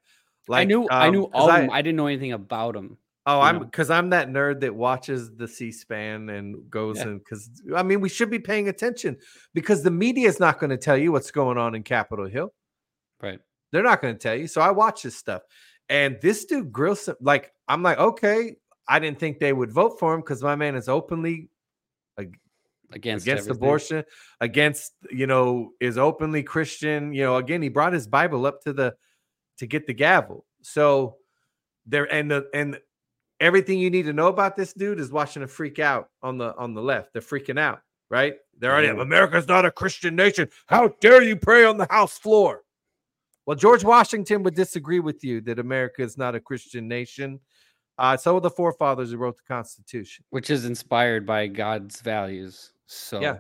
Like I knew, I knew all of I- them. I didn't know anything about him. Oh, I'm because I'm that nerd that watches the C-SPAN and goes Yeah. and because I mean we should be paying attention because the media is not going to tell you what's going on in Capitol Hill. Right. They're not going to tell you. So I watch this stuff, And this dude grills like I'm like, okay, I didn't think they would vote for him because my man is openly against against everything. abortion, against you know, is openly Christian. You know, again, he brought his Bible up to the to get the gavel. So there and the and everything you need to know about this dude is watching a freak out on the on the left. They're freaking out, right? They're already. America's not a Christian nation. How dare you pray on the House floor? Well, George Washington would disagree with you that America is not a Christian nation. Uh, so are the forefathers who wrote the Constitution. which is inspired by God's values. So Yeah.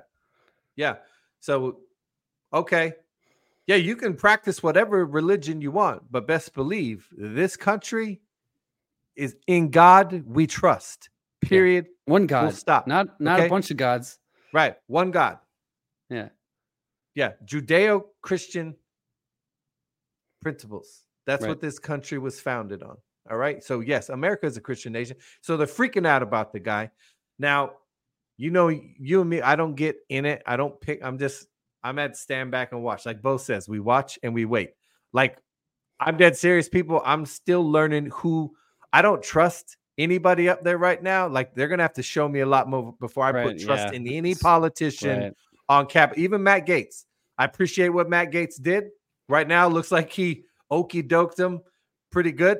Yeah. So, okay. Yeah, you can practice whatever religion you want, but best believe this country is in God we trust. Period. one Full God, stop. not not Okay. a bunch of gods. Right. One God. Yeah. Yeah. Judeo Christian principles. That's Right. what this country was founded on. All right. So, yes, America is a Christian nation. So they're freaking out about the guy. Now, you know, you and me, I don't get in it. I don't pick. I'm just, I'm at stand back and watch. Like Bo says, we watch and we wait. Like, I'm dead serious, people. I'm still learning who I don't trust anybody up there right now. Like, they're going to have to show me a lot more before I Right, put trust yeah. in any politician Right. on cap. Even Matt Gaetz. I appreciate what Matt Gaetz did. Right now, looks like he okey doked them pretty good,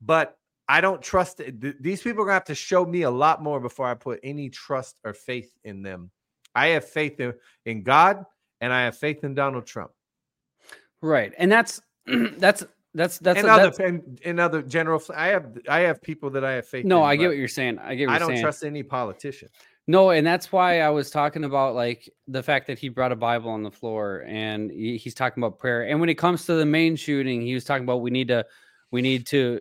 but I don't trust. Th- These people are gonna have to show me a lot more before I put any trust or faith in them. I have faith in, in God and I have faith in Donald Trump Right. And that's that's that's that's, and a- other that's and, and other general. I have I have people that I have faith. no, in, I get what you're saying. I get what I you're don't saying. trust any politician. No, and that's why I was talking about like the fact that he brought a Bible on the floor and he- he's talking about prayer. And when it comes to the main shooting, he was talking about we need to we need to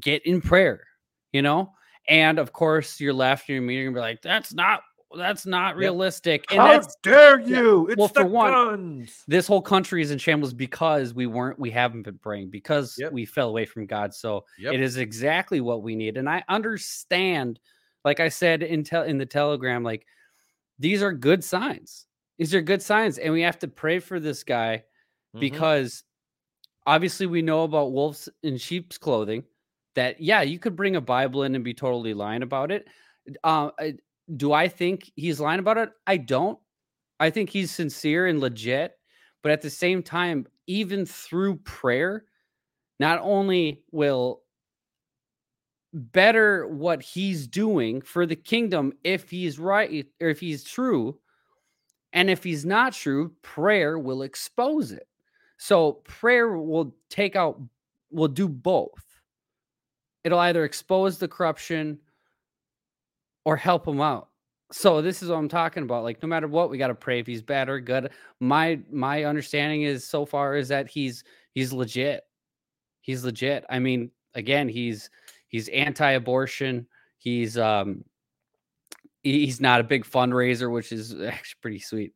get in prayer, you know? And of course, your left, your media, gonna be like, that's not that's not realistic. And How that's dare yeah. you? It's Well, the for one, guns. this whole country is in shambles because we weren't we haven't been praying because Yep. we fell away from God. So Yep. it is exactly what we need. And I understand, like I said in tel- in the telegram, like these are good signs. These are good signs, and we have to pray for this guy Mhm. because obviously we know about wolves in sheep's clothing. That yeah, you could bring a Bible in and be totally lying about it. Uh, do I think he's lying about it? I don't. I think he's sincere and legit, but at the same time, even through prayer, not only will better what he's doing for the kingdom if he's right or if he's true, and if he's not true, prayer will expose it. So prayer will take out, will do both. It'll either expose the corruption or help him out. So this is what I'm talking about. Like no matter what, we got to pray if he's bad or good. My my understanding is so far is that he's he's legit. He's legit. I mean, again, he's he's anti-abortion. He's um he's not a big fundraiser, which is actually pretty sweet.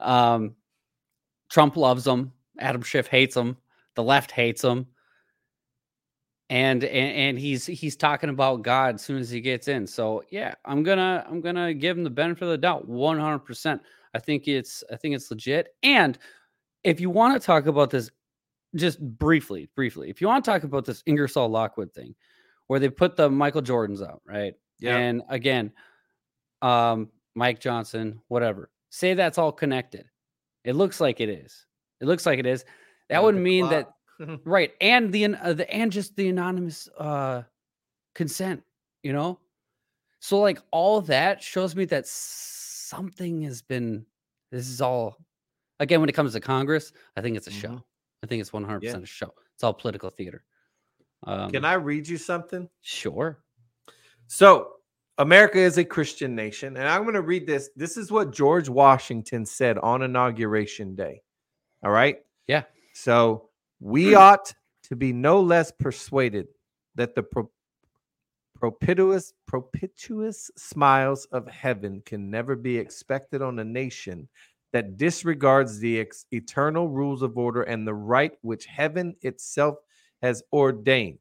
Um Trump loves him. Adam Schiff hates him. The left hates him. And, and and he's he's talking about God as soon as he gets in. So yeah, I'm gonna I'm gonna give him the benefit of the doubt 100. percent I think it's I think it's legit. And if you want to talk about this, just briefly, briefly, if you want to talk about this Ingersoll Lockwood thing, where they put the Michael Jordans out, right? Yeah. And again, um, Mike Johnson, whatever. Say that's all connected. It looks like it is. It looks like it is. That would mean that clock. Right and the uh, the and just the anonymous uh consent you know so like all that shows me that something has been this is all again when it comes to congress i think it's a show Mhm. i think it's 100% Yeah. a show it's all political theater um Can I read you something? sure So, America is a Christian nation, and I'm going to read this. This is what George Washington said on inauguration day. All right. Yeah. So, we ought to be no less persuaded that the pro- propitious propitious smiles of heaven can never be expected on a nation that disregards the ex- eternal rules of order and the right which heaven itself has ordained.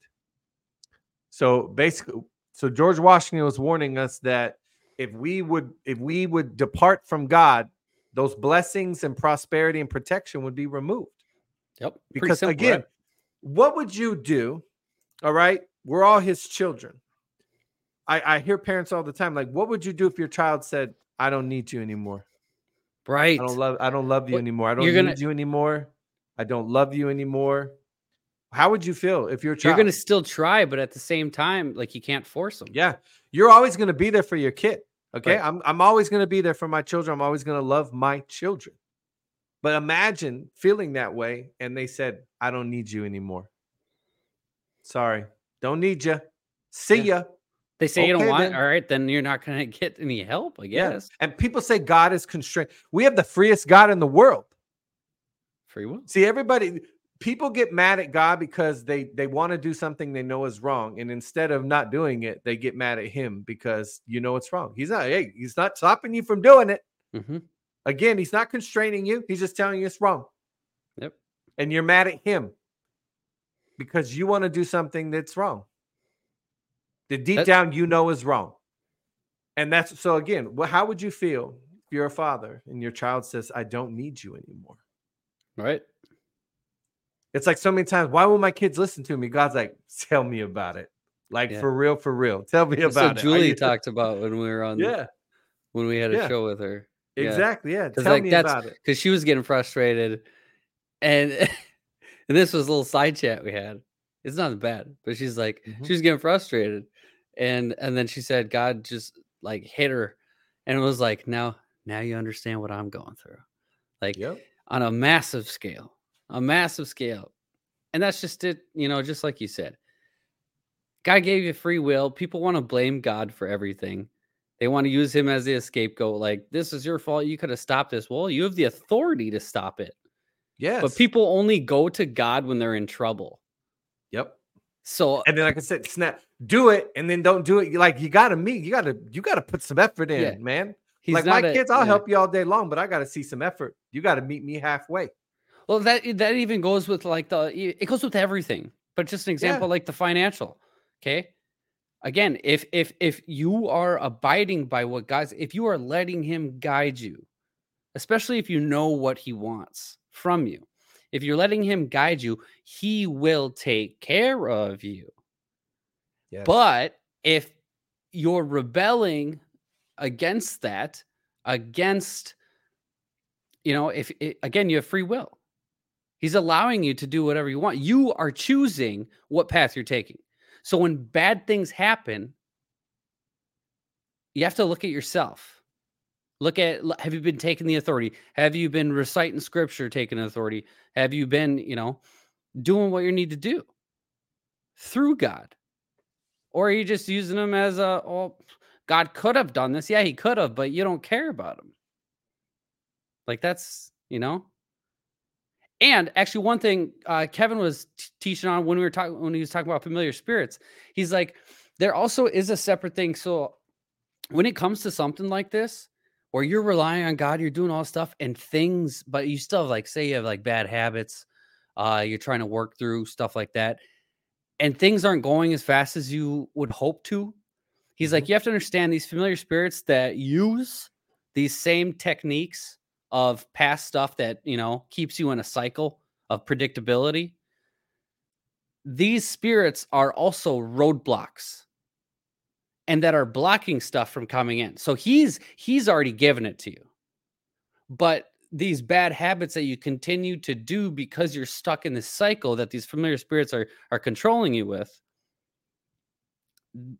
So basically, so George Washington was warning us that if we would if we would depart from God, those blessings and prosperity and protection would be removed. Yep Because simple, again, right? what would you do All right. We're all his children. I, I hear parents all the time like, what would you do if your child said, I don't need you anymore? Right. I don't love I don't love you anymore. I don't you're need gonna- you anymore. I don't love you anymore. How would you feel if your child You're gonna still try, but at the same time, like you can't force them. Yeah. You're always going to be there for your kid. Okay? Right. I'm I'm always going to be there for my children. I'm always going to love my children. But imagine feeling that way and they said, "I don't need you anymore." Sorry. Don't need you. See Yeah. ya. They say you don't want then. All right, then you're not gonna get any help, I Yeah. guess. And people say God is constrained. We have the freest God in the world. Free will. See, everybody, people get mad at God because they they want to do something they know is wrong, and instead of not doing it, they get mad at Him because you know it's wrong. He's not. Hey, he's not stopping you from doing it. hmm Again, he's not constraining you. He's just telling you it's wrong, Yep. and you're mad at Him because you want to do something that's wrong. That deep That- down you know is wrong, and that's so. Again, how would you feel if you're a father and your child says, "I don't need you anymore"? Right. It's like so many times, why won't my kids listen to me? God's like, tell me about it. Like Yeah. for real, for real. Tell me That's about it. Julie talked about when we were on. Yeah, When we had a Yeah. show with her. Exactly. Yeah. Tell like, me about it. because she was getting frustrated, and and this was a little side chat we had. It's not bad, but she's like Mhm. she was getting frustrated, and and then she said God just like hit her, and it was like now now you understand what I'm going through, like Yep. on a massive scale, a massive scale, and that's just it. You know, just like you said, God gave you free will. People want to blame God for everything. They want to use him as the scapegoat. Like, this is your fault. You could have stopped this. Well, you have the authority to stop it. Yes. But people only go to God when they're in trouble. Yep. So, And then, like I said, snap, do it, and then don't do it. Like you gotta meet, you gotta, you gotta put some effort in, Yeah. man. he's like my a- kids, I'll yeah. help you all day long, but I gotta see some effort. You gotta meet me halfway. Well, that eh, that even goes with like the eh, it goes with everything. But just an example, like the financial. Okay. Again, if if if you are abiding by what God's, if you are letting Him guide you, especially if you know what He wants from you, if you're letting Him guide you, He will take care of you. Yes. But if you're rebelling against that, against, you know, if it, again, you have free will, he's allowing you to do whatever you want. You are choosing what path you're taking. So when bad things happen, you have to look at yourself. Look at have you been taking the authority? Have you been reciting scripture, taking authority? Have you been, you know, doing what you need to do through God? Or are you just using them as a, oh, God could have done this. Yeah, he could have, but you don't care about him. Like that's, you know. And actually, one thing uh, Kevin was t- teaching on when we were talking when he was talking about familiar spirits, he's like, there also is a separate thing. So when it comes to something like this, where you're relying on God, you're doing all stuff and things, but you still have like, say you have like bad habits, uh, you're trying to work through stuff like that, and things aren't going as fast as you would hope to. He's like, you have to understand these familiar spirits that use these same techniques of past stuff that you know keeps you in a cycle of predictability. These spirits are also roadblocks and that are blocking stuff from coming in. So he's he's already given it to you. But these bad habits that you continue to do because you're stuck in this cycle that these familiar spirits are are controlling you with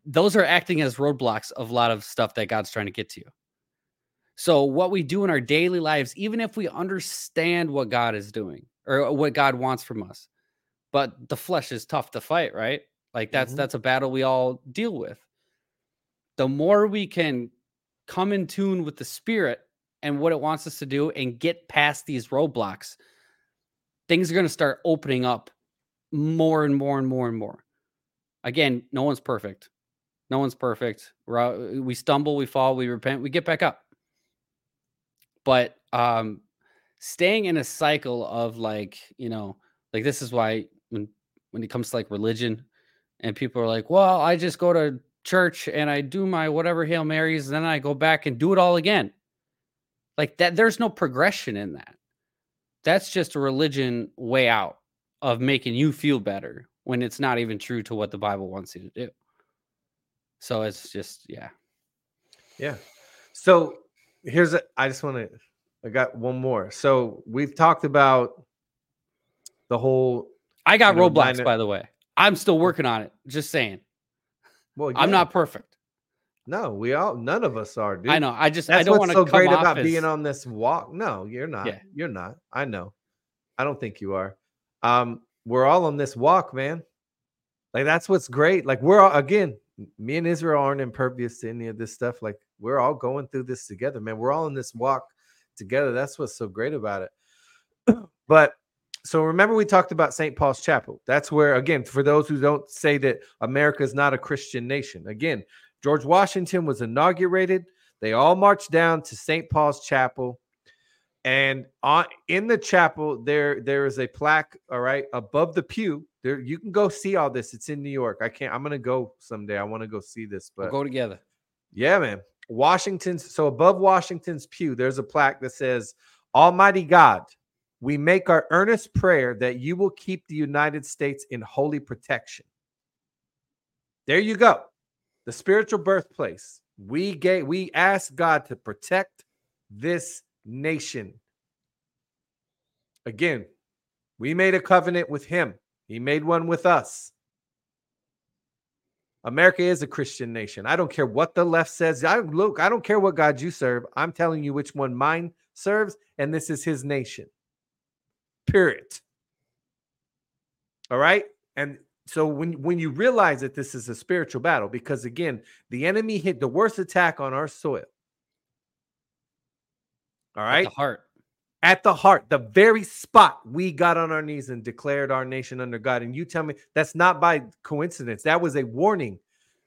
those are acting as roadblocks of a lot of stuff that God's trying to get to you. So what we do in our daily lives even if we understand what God is doing or what God wants from us but the flesh is tough to fight, right? Like that's Mhm. that's a battle we all deal with. The more we can come in tune with the spirit and what it wants us to do and get past these roadblocks, things are going to start opening up more and more and more and more. Again, no one's perfect. No one's perfect. We're out, we stumble, we fall, we repent, we get back up. But um staying in a cycle of like, you know, like this is why when when it comes to like religion and people are like, "Well, I just go to church and I do my whatever Hail Marys and then I go back and do it all again." Like that there's no progression in that. That's just a religion way out of making you feel better when it's not even true to what the Bible wants you to do. So it's just yeah. Yeah. So here's a, I just want to I got one more. So we've talked about the whole I got You know, line- by the way. I'm still working on it. Just saying. well I'm not perfect. no, we all none of us are, dude. I know. I just I don't want to so great come off about as, being on this walk. No, you're not. Yeah. You're not. I know. I don't think you are. Um, we're all on this walk, man. Like that's what's great. Like we're all again, me and Israel aren't impervious to any of this stuff. Like we're all going through this together, man. We're all in this walk together. That's what's so great about it. but so remember we talked about St. Paul's Chapel. That's where again, for those who don't say that America is not a Christian nation. Again, George Washington was inaugurated. They all marched down to St. Paul's Chapel. And on in the chapel, there there is a plaque, all right, above the pew. There you can go see all this. It's in New York. I can't, I'm gonna go someday. I want to go see this, We'll but go together. yeah, man. Washington's so above Washington's pew, there's a plaque that says, Almighty God, we make our earnest prayer that you will keep the United States in holy protection. There you go. The spiritual birthplace. We gave we ask God to protect this nation. Again, we made a covenant with him. He made one with us. America is a Christian nation. I don't care what the left says. I look, I don't care what God you serve. I'm telling you which one mine serves, and this is his nation. Period. All right. And so when, when you realize that this is a spiritual battle, because again, the enemy hit the worst attack on our soil. All right. At the heart. At the heart, the very spot we got on our knees and declared our nation under God. And you tell me that's not by coincidence. That was a warning.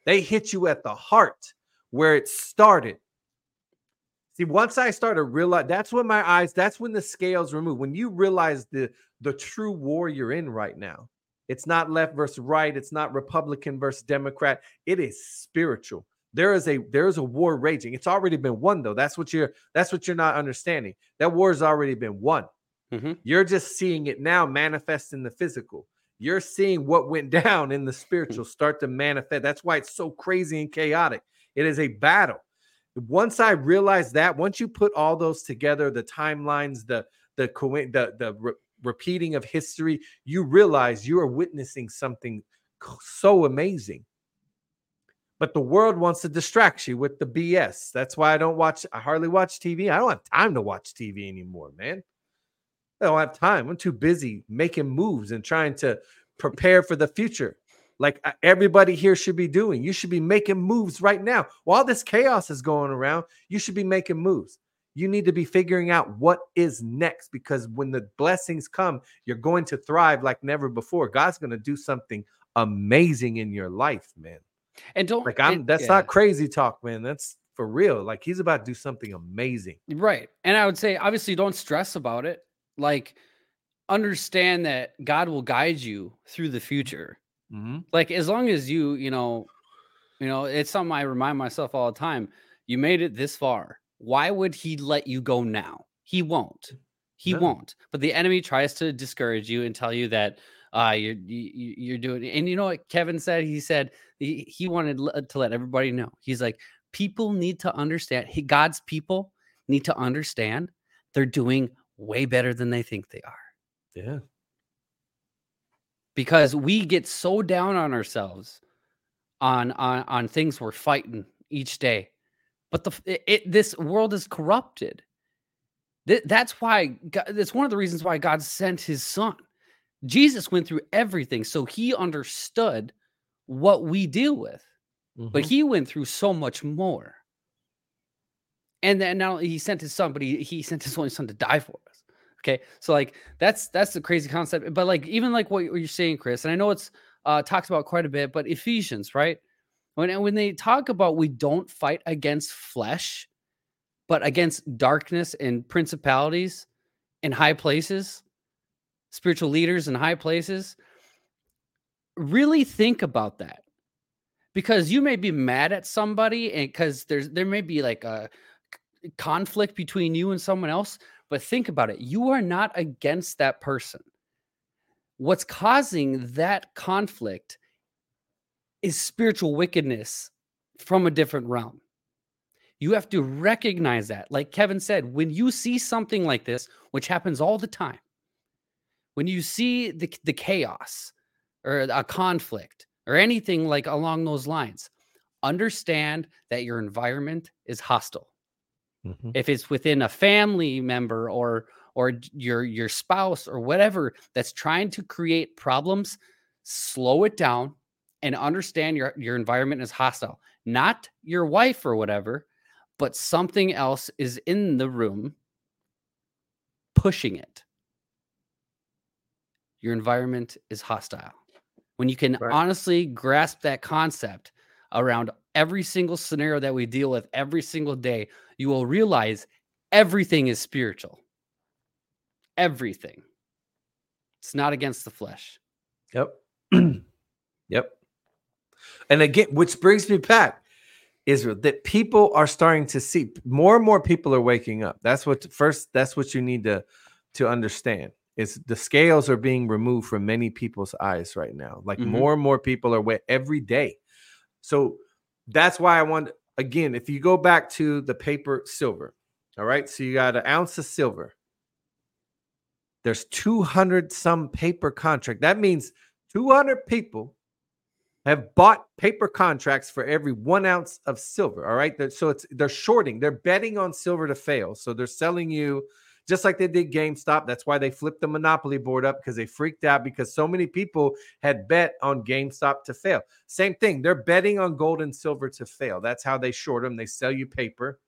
They hit you at the heart where it started. See, once I started realize that's when my eyes, that's when the scales removed. When you realize the the true war you're in right now. It's not left versus right, it's not Republican versus Democrat. It is spiritual. There is a there is a war raging. It's already been won though. That's what you're that's what you're not understanding. That war has already been won. Mhm. You're just seeing it now manifest in the physical. You're seeing what went down in the spiritual start to manifest. That's why it's so crazy and chaotic. It is a battle. Once I realized that, once you put all those together, the timelines, the the the the re- repeating of history, you realize you are witnessing something so amazing. But the world wants to distract you with the BS. That's why I don't watch. I hardly watch TV. I don't have time to watch TV anymore, man. I don't have time. I'm too busy making moves and trying to prepare for the future. Like uh, everybody here should be doing. You should be making moves right now. While this chaos is going around, you should be making moves. You need to be figuring out what is next because when the blessings come, you're going to thrive like never before. God's going to do something amazing in your life, man. And don't Like I'm and- that's yeah. not crazy talk, man. That's for real. Like he's about to do something amazing. Right. And I would say, obviously, don't stress about it. Like, understand that God will guide you through the future. Mm-hmm. Like, as long as you, you know, you know, it's something I remind myself all the time. You made it this far. Why would he let you go now? He won't. He No. won't. But the enemy tries to discourage you and tell you that uh, you're you, you- you're doing. And you know what Kevin said? He said he, he wanted l- uh, to let everybody know. He's like, people need to understand. He, God's people need to understand they're doing way better than they think they are Yeah. because we get so down on ourselves on on on things we're fighting each day but the it, it- this world is corrupted Th- that's why God, that's one of the reasons why god sent his son jesus went through everything so he understood what we deal with but Mhm. he went through so much more. And then not only he sent his son but he, he sent his only son to die for us okay? So like that's that's the crazy concept but like even like what you're saying chris and i know it's uh talks about quite a bit but ephesians right? When when they talk about we don't fight against flesh but against darkness and principalities in high places spiritual leaders in high places really think about that because you may be mad at somebody and because there's there may be like a conflict between you and someone else but think about it you are not against that person what's causing that conflict is spiritual wickedness from a different realm. You have to recognize that. Like Kevin said, when you see something like this, which happens all the time, when you see the, the chaos or a conflict or anything like along those lines, understand that your environment is hostile. Mhm. If it's within a family member or or your your spouse or whatever that's trying to create problems, slow it down and understand your your environment is hostile. Not your wife or whatever, but something else is in the room pushing it. Your environment is hostile. When you can Right. honestly grasp that concept around every single scenario that we deal with every single day, you will realize everything is spiritual. Everything. It's not against the flesh. Yep. yep. And again, which brings me back, Israel, that people are starting to see more and more people are waking up. That's what first, that's what you need to to understand. Is the scales are being removed from many people's eyes right now. Like Mhm. more and more people are wet every day. So that's why I want again, if you go back to the paper silver, all right. So you got an ounce of silver. There's 200 some paper contract. That means 200 people have bought paper contracts for every one ounce of silver. All right. So it's they're shorting, they're betting on silver to fail. So they're selling you just like they did GameStop. That's why they flipped the monopoly board up because they freaked out because so many people had bet on GameStop to fail. Same thing. They're betting on gold and silver to fail. That's how they short them. They sell you paper.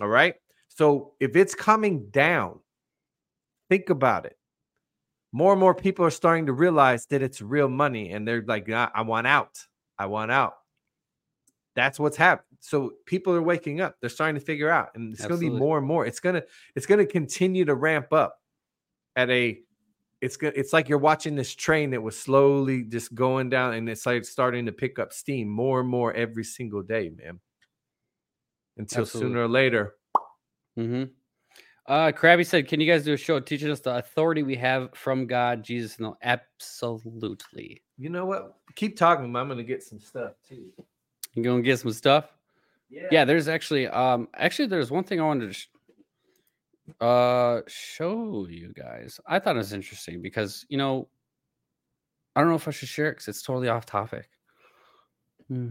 All right. So if it's coming down, think about it more and more people are starting to realize that it's real money and they're like "Ah, i want out i want out that's what's happening so people are waking up they're starting to figure out and it's going to be more and more it's going to it's going to continue to ramp up at a it's good it's like you're watching this train that was slowly just going down and it's like starting to pick up steam more and more every single day man until Absolutely. sooner or later Mm-hmm. Uh, Krabby said, "Can you guys do a show teaching us the authority we have from God, Jesus?" No, absolutely. you know what keep talking i'm going to get some stuff too You gonna get some stuff? Yeah, there's actually, um, actually, there's one thing I wanted to sh- uh show you guys. I thought it was interesting because you know, I don't know if I should share it because it's totally off topic. Hmm.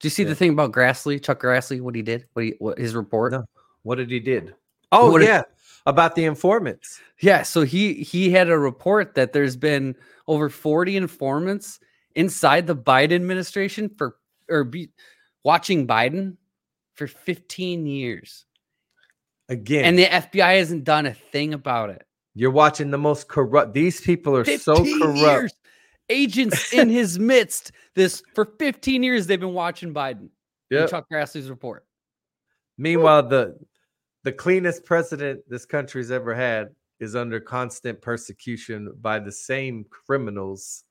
Do you see Yeah. the thing about Grassley, Chuck Grassley, what he did, what he, what his report? No. What did he did? Oh What did- yeah, about the informants. Yeah, so he he had a report that there's been over 40 informants inside the Biden administration for or be watching Biden for 15 years. Again, And the FBI hasn't done a thing about it. you're watching the most corrupt. These people are so corrupt. years. Agents in his midst. This for 15 years they've been watching Biden. Yep. Chuck Grassley's report. Meanwhile, the the cleanest president this country's ever had is under constant persecution by the same criminals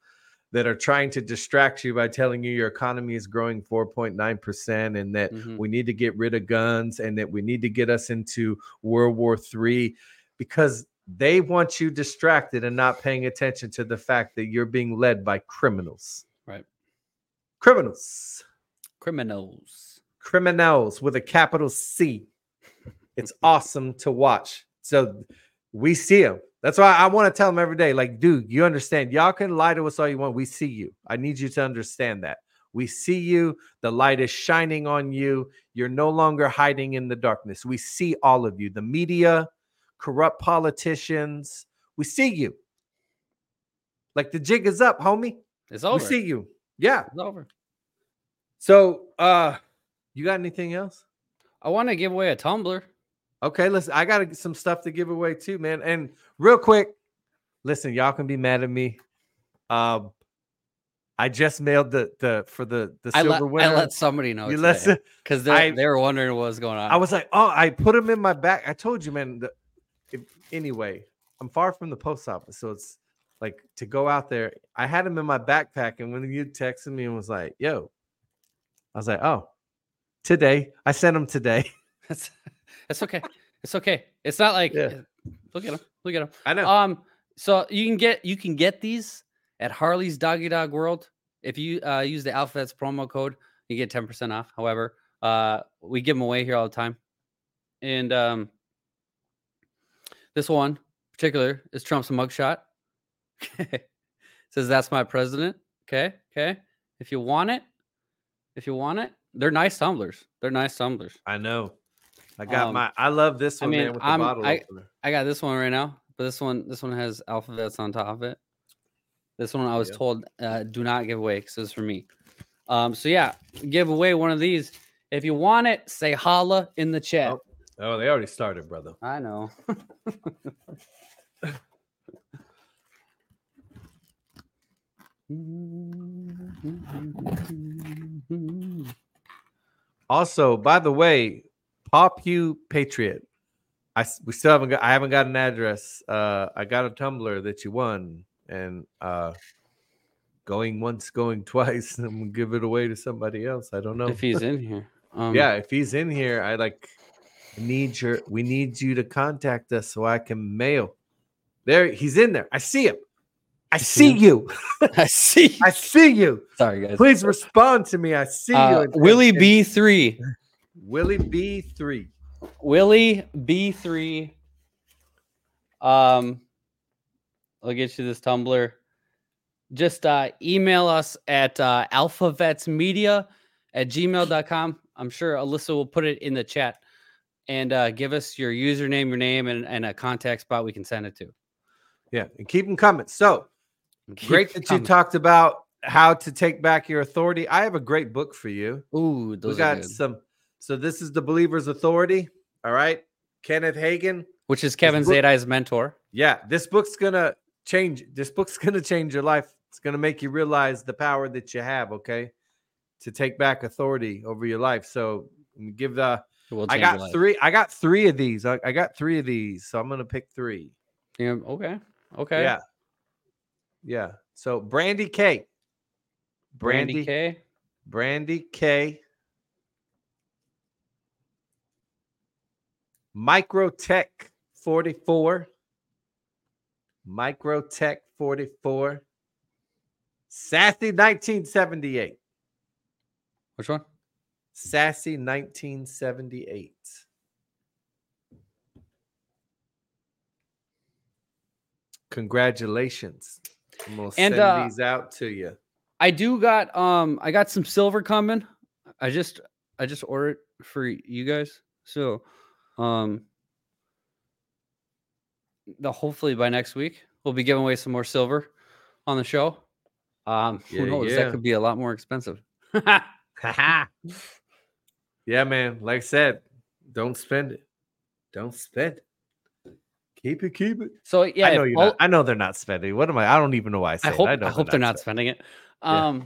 that are trying to distract you by telling you your economy is growing 4.9% and that Mhm. we need to get rid of guns and that we need to get us into World War III because they want you distracted and not paying attention to the fact that you're being led by criminals. Right. Criminals. Criminals. Criminals with a capital C. It's awesome to watch. So we see them. That's why I want to tell them every day, like, dude, you understand. Y'all can lie to us all you want. We see you. I need you to understand that. We see you. The light is shining on you. You're no longer hiding in the darkness. We see all of you. The media, corrupt politicians. We see you. Like the jig is up, homie. It's over. We see you. Yeah. It's over. So uh you got anything else? I want to give away a tumbler. Okay, listen, I got some stuff to give away too, man. And real quick, listen, y'all can be mad at me. Um, I just mailed the the for the the I silver let, I let somebody know you listen. because I- they they were wondering what was going on. I was like, oh, I put them in my back. I told you, man. The, if, anyway, I'm far from the post office, so it's like to go out there. I had them in my backpack, and when you texted me and was like, "Yo," I was like, "Oh, today." I sent them today. That's okay. It's okay. It's not like Yeah. look at him. Look at him. I know. Um, So you can get you can get these at Harley's Doggy Dog World. If you uh, use the Alphavets promo code, you get 10% off. However, uh, we give them away here all the time. And um, this one in particular is Trump's mugshot. Okay. Says that's my president. Okay. Okay. If you want it, if you want it, they're nice tumblers. They're nice tumblers. I know. I got Um, my. I love this I one, mean, man, with the I'm- bottle I- opener. I got this one right now, but this one this one has Alphavets on top of it. This one I was Yeah. told uh, do not give away because it's for me. Um, so yeah, give away one of these. If you want it, say holla in the chat. Oh. Oh, they already started, brother. I know. Also, by the way, Pop You Patriot. I we still haven't got. I haven't got an address. Uh, I got a tumbler that you won, and uh, going once, going twice. I'm gonna give it away to somebody else. I don't know. if he's in here. Um, yeah, if he's in here, I like need your. We need you to contact us so I can mail. There, he's in there. I see him. I see you. I see. I see you. Sorry, guys. Please respond to me. I see you. Uh, And- Willie B three. Willie B three. Willie B3. Um, I'll get you this tumbler. Just uh, email us at uh, alphavetsmedia at gmail.com. I'm sure Alyssa will put it in the chat and uh, give us your username, your name, and, and a contact spot we can send it to. Yeah, and keep them coming. So Keep great that you talked about how to take back your authority. I have a great book for you. Ooh, those we are got some. So this is the Believer's Authority. All right, Kenneth Hagin. Which is Kevin book- Zadai's mentor. Yeah, this book's gonna change. This book's gonna change your life. It's gonna make you realize the power that you have. Okay, to take back authority over your life. So give the. I got three. I got three of these. I, I got three of these. So I'm gonna pick three. Yeah, okay. Okay. Yeah. Yeah. So Brandy K. Brandy, Brandy K. Brandy K. Microtech 44. Microtech 44. Sassy 1978. Which one? Sassy 1978. Congratulations. I'm gonna And, send uh, these out to you. I do got um I got some silver coming. I just I just ordered for you guys. So um the hopefully by next week we'll be giving away some more silver on the show. Um Yeah, who knows yeah. that could be a lot more expensive. yeah, man. Like I said, don't spend it. Don't spend it. Keep it, keep it. so yeah, I know you're all- not. I know they're not spending. What am I? I don't even know why I say I hope I, I, hope they're not spending it. Yeah.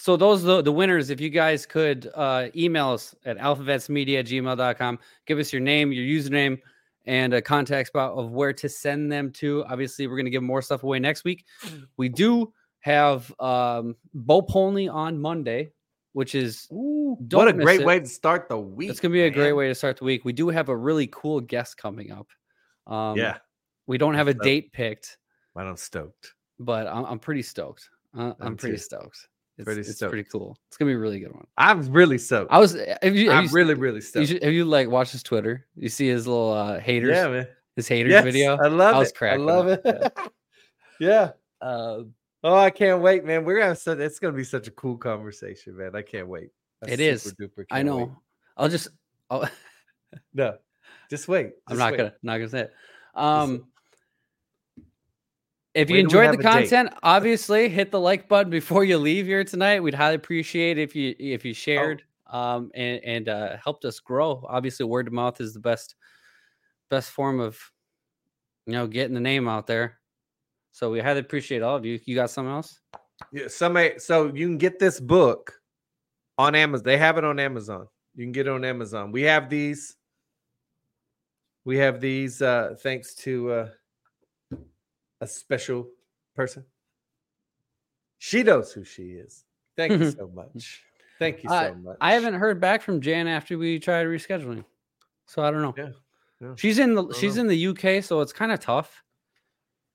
So those the, the winners, if you guys could uh, email us at alphavetsmedia gmail.com, give us your name, your username, and a contact spot of where to send them to. Obviously, we're gonna give more stuff away next week. We do have um Bo Polney on Monday, which is Ooh, what a great it. way to start the week. it's gonna be a great way to start the week. We do have a really cool guest coming up. Um yeah, we don't have a What's up? date picked. But i'm stoked. but I'm, I'm pretty stoked. Uh, I'm Me pretty stoked. It's, Pretty it's stoked. pretty cool. It's gonna be a really good one. I'm really stoked. I was. Have you, have I'm you, really, really you stoked. should, have you like watched his Twitter? You see his little uh, haters, yeah, man. his haters Yes, video. I love I was it. I love up, it. yeah. Uh, Oh, I can't wait, man. We're gonna. Such, it's gonna be such a cool conversation, man. I can't wait. I It is. duper I know. wait. I'll just. I'll, No, just wait. I'm not wait. gonna not gonna say it. Um, if you When do we enjoyed the content, obviously hit the like button before you leave here tonight. We'd highly appreciate if you if Oh. you shared um and and uh, helped us grow. Obviously, word of mouth is the best best form of you know getting the name out there. So we highly appreciate all of you. You got something else? Yeah, somebody. So you can get this book on Amazon. They have it on Amazon. You can get it on Amazon. We have these. We have these. uh Thanks to uh a special person. She knows who she is. Thank you so much. Thank you so Uh, much. I haven't heard back from Jan after we tried rescheduling, so I don't know. Yeah. Yeah. She's in the she's know. in the UK, so it's kind of tough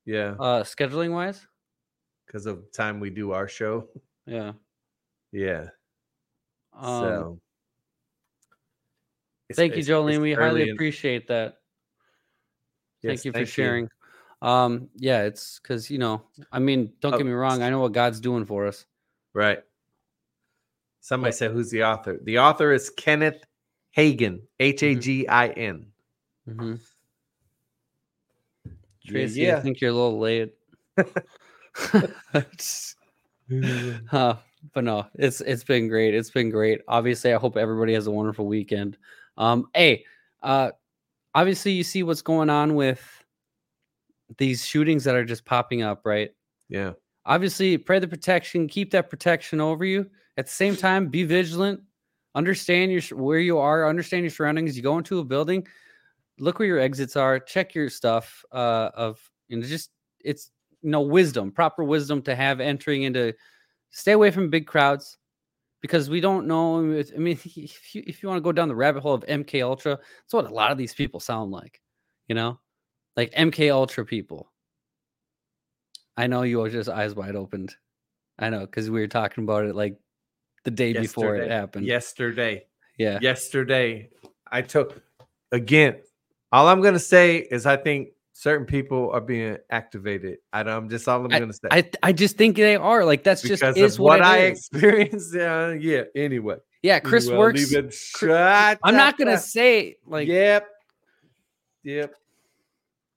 Yeah, uh scheduling wise. because of time we do our show. Yeah. Yeah. Um, so It's- thank you, it's- it's Jolene. We highly appreciate that. Yes, thank you for thank sharing. Um, yeah, it's because you know, I mean, don't Oh, get me wrong, I know what God's doing for us. Right. Somebody said, "Who's the author?" The author is Kenneth Hagin, H A G I N. hmm Yeah, Tracy, I think you're a little late. Huh, but no, it's it's been great. It's been great. Obviously, I hope everybody has a wonderful weekend. Um, hey, uh, obviously, you see what's going on with these shootings that are just popping up, right? Yeah. Obviously, pray the protection, keep that protection over you. At the same time, be vigilant. Understand your where you are. Understand your surroundings. You go into a building, look where your exits are. Check your stuff. Uh, of you know, just it's you know wisdom, proper wisdom to have entering into. Stay away from big crowds because we don't know. if- I mean, if you, if you want to go down the rabbit hole of MK Ultra, that's what a lot of these people sound like. You know, like MK Ultra people. I know you were just eyes wide opened. I know because we were talking about it like the day before it happened. Yesterday. Yeah. Yesterday. I took again. All I'm gonna say is I think certain people are being activated. I don't, I'm just all I'm gonna say. I I just think they are like that's just is what, it I is. experienced. Uh, yeah. Anyway. Yeah, Chris Well, works. shut I'm not gonna say like Yep. Yep.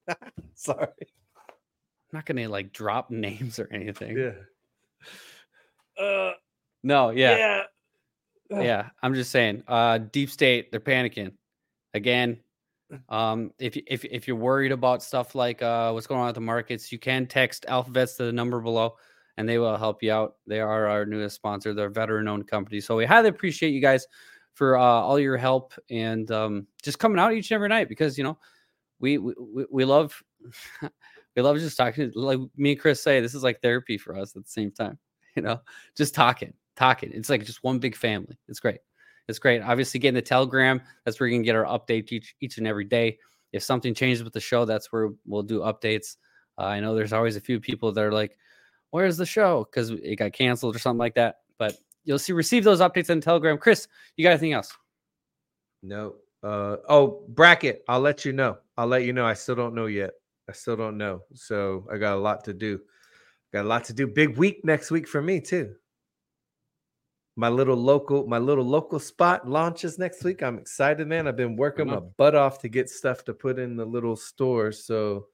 Sorry. I'm not gonna like drop names or anything. Yeah. Uh, No, yeah, yeah. yeah. I'm just saying. Uh, deep state, they're panicking again. Um, if y- if if you're worried about stuff like uh what's going on at the markets, you can text Alphavets to the number below, and they will help you out. They are our newest sponsor. They're a veteran-owned company, so we highly appreciate you guys for uh, all your help and um, just coming out each and every night because you know we we, we- love we love just talking. Like me and Chris say, this is like therapy for us at the same time. You know, just talking, talking. It's like just one big family. It's great. It's great. Obviously, getting the Telegram. That's where you can get our updates each each and every day. If something changes with the show, that's where we'll do updates. Uh, I know there's always a few people that are like, "Where's the show?" Because it got canceled or something like that. But you'll see receive those updates on Telegram. Chris, you got anything else? No. Uh oh, bracket. I'll let you know. I'll let you know. I still don't know yet. I still don't know. So I got a lot to do. Got a lot to do. Big week next week for me too. My little local, my little local spot launches next week. I'm excited, man. I've been working my butt off to get stuff to put in the little stores. So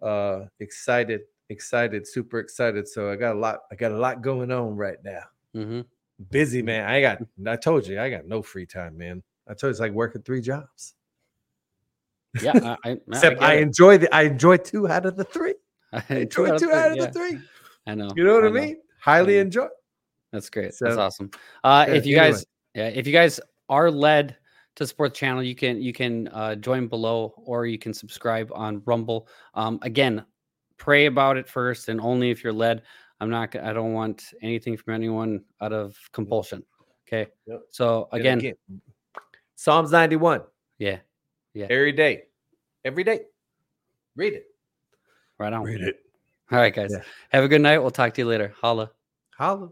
uh excited, excited, super excited. So I got a lot, I got a lot going on right now. Mm-hmm. Busy, man. I got I told you I got no free time, man. I told you it's like working three jobs. Yeah, I, I, Except I, I, enjoy the I enjoy two out of the three. I enjoy two out of yeah, the three. I know. You know what I, know. mean? Highly know. enjoy. That's great. That's awesome. Uh, yeah, if you anyway. guys, yeah, if you guys are led to support the channel, you can you can uh, join below or you can subscribe on Rumble. Um, again, pray about it first, and only if you're led. I'm not. I don't want anything from anyone out of compulsion. Okay. Yep. So again, Psalms 91 yeah, every day. Every day. Read it. right on. Read it. All right, guys. Yeah. Have a good night. We'll talk to you later. Holla. Holla.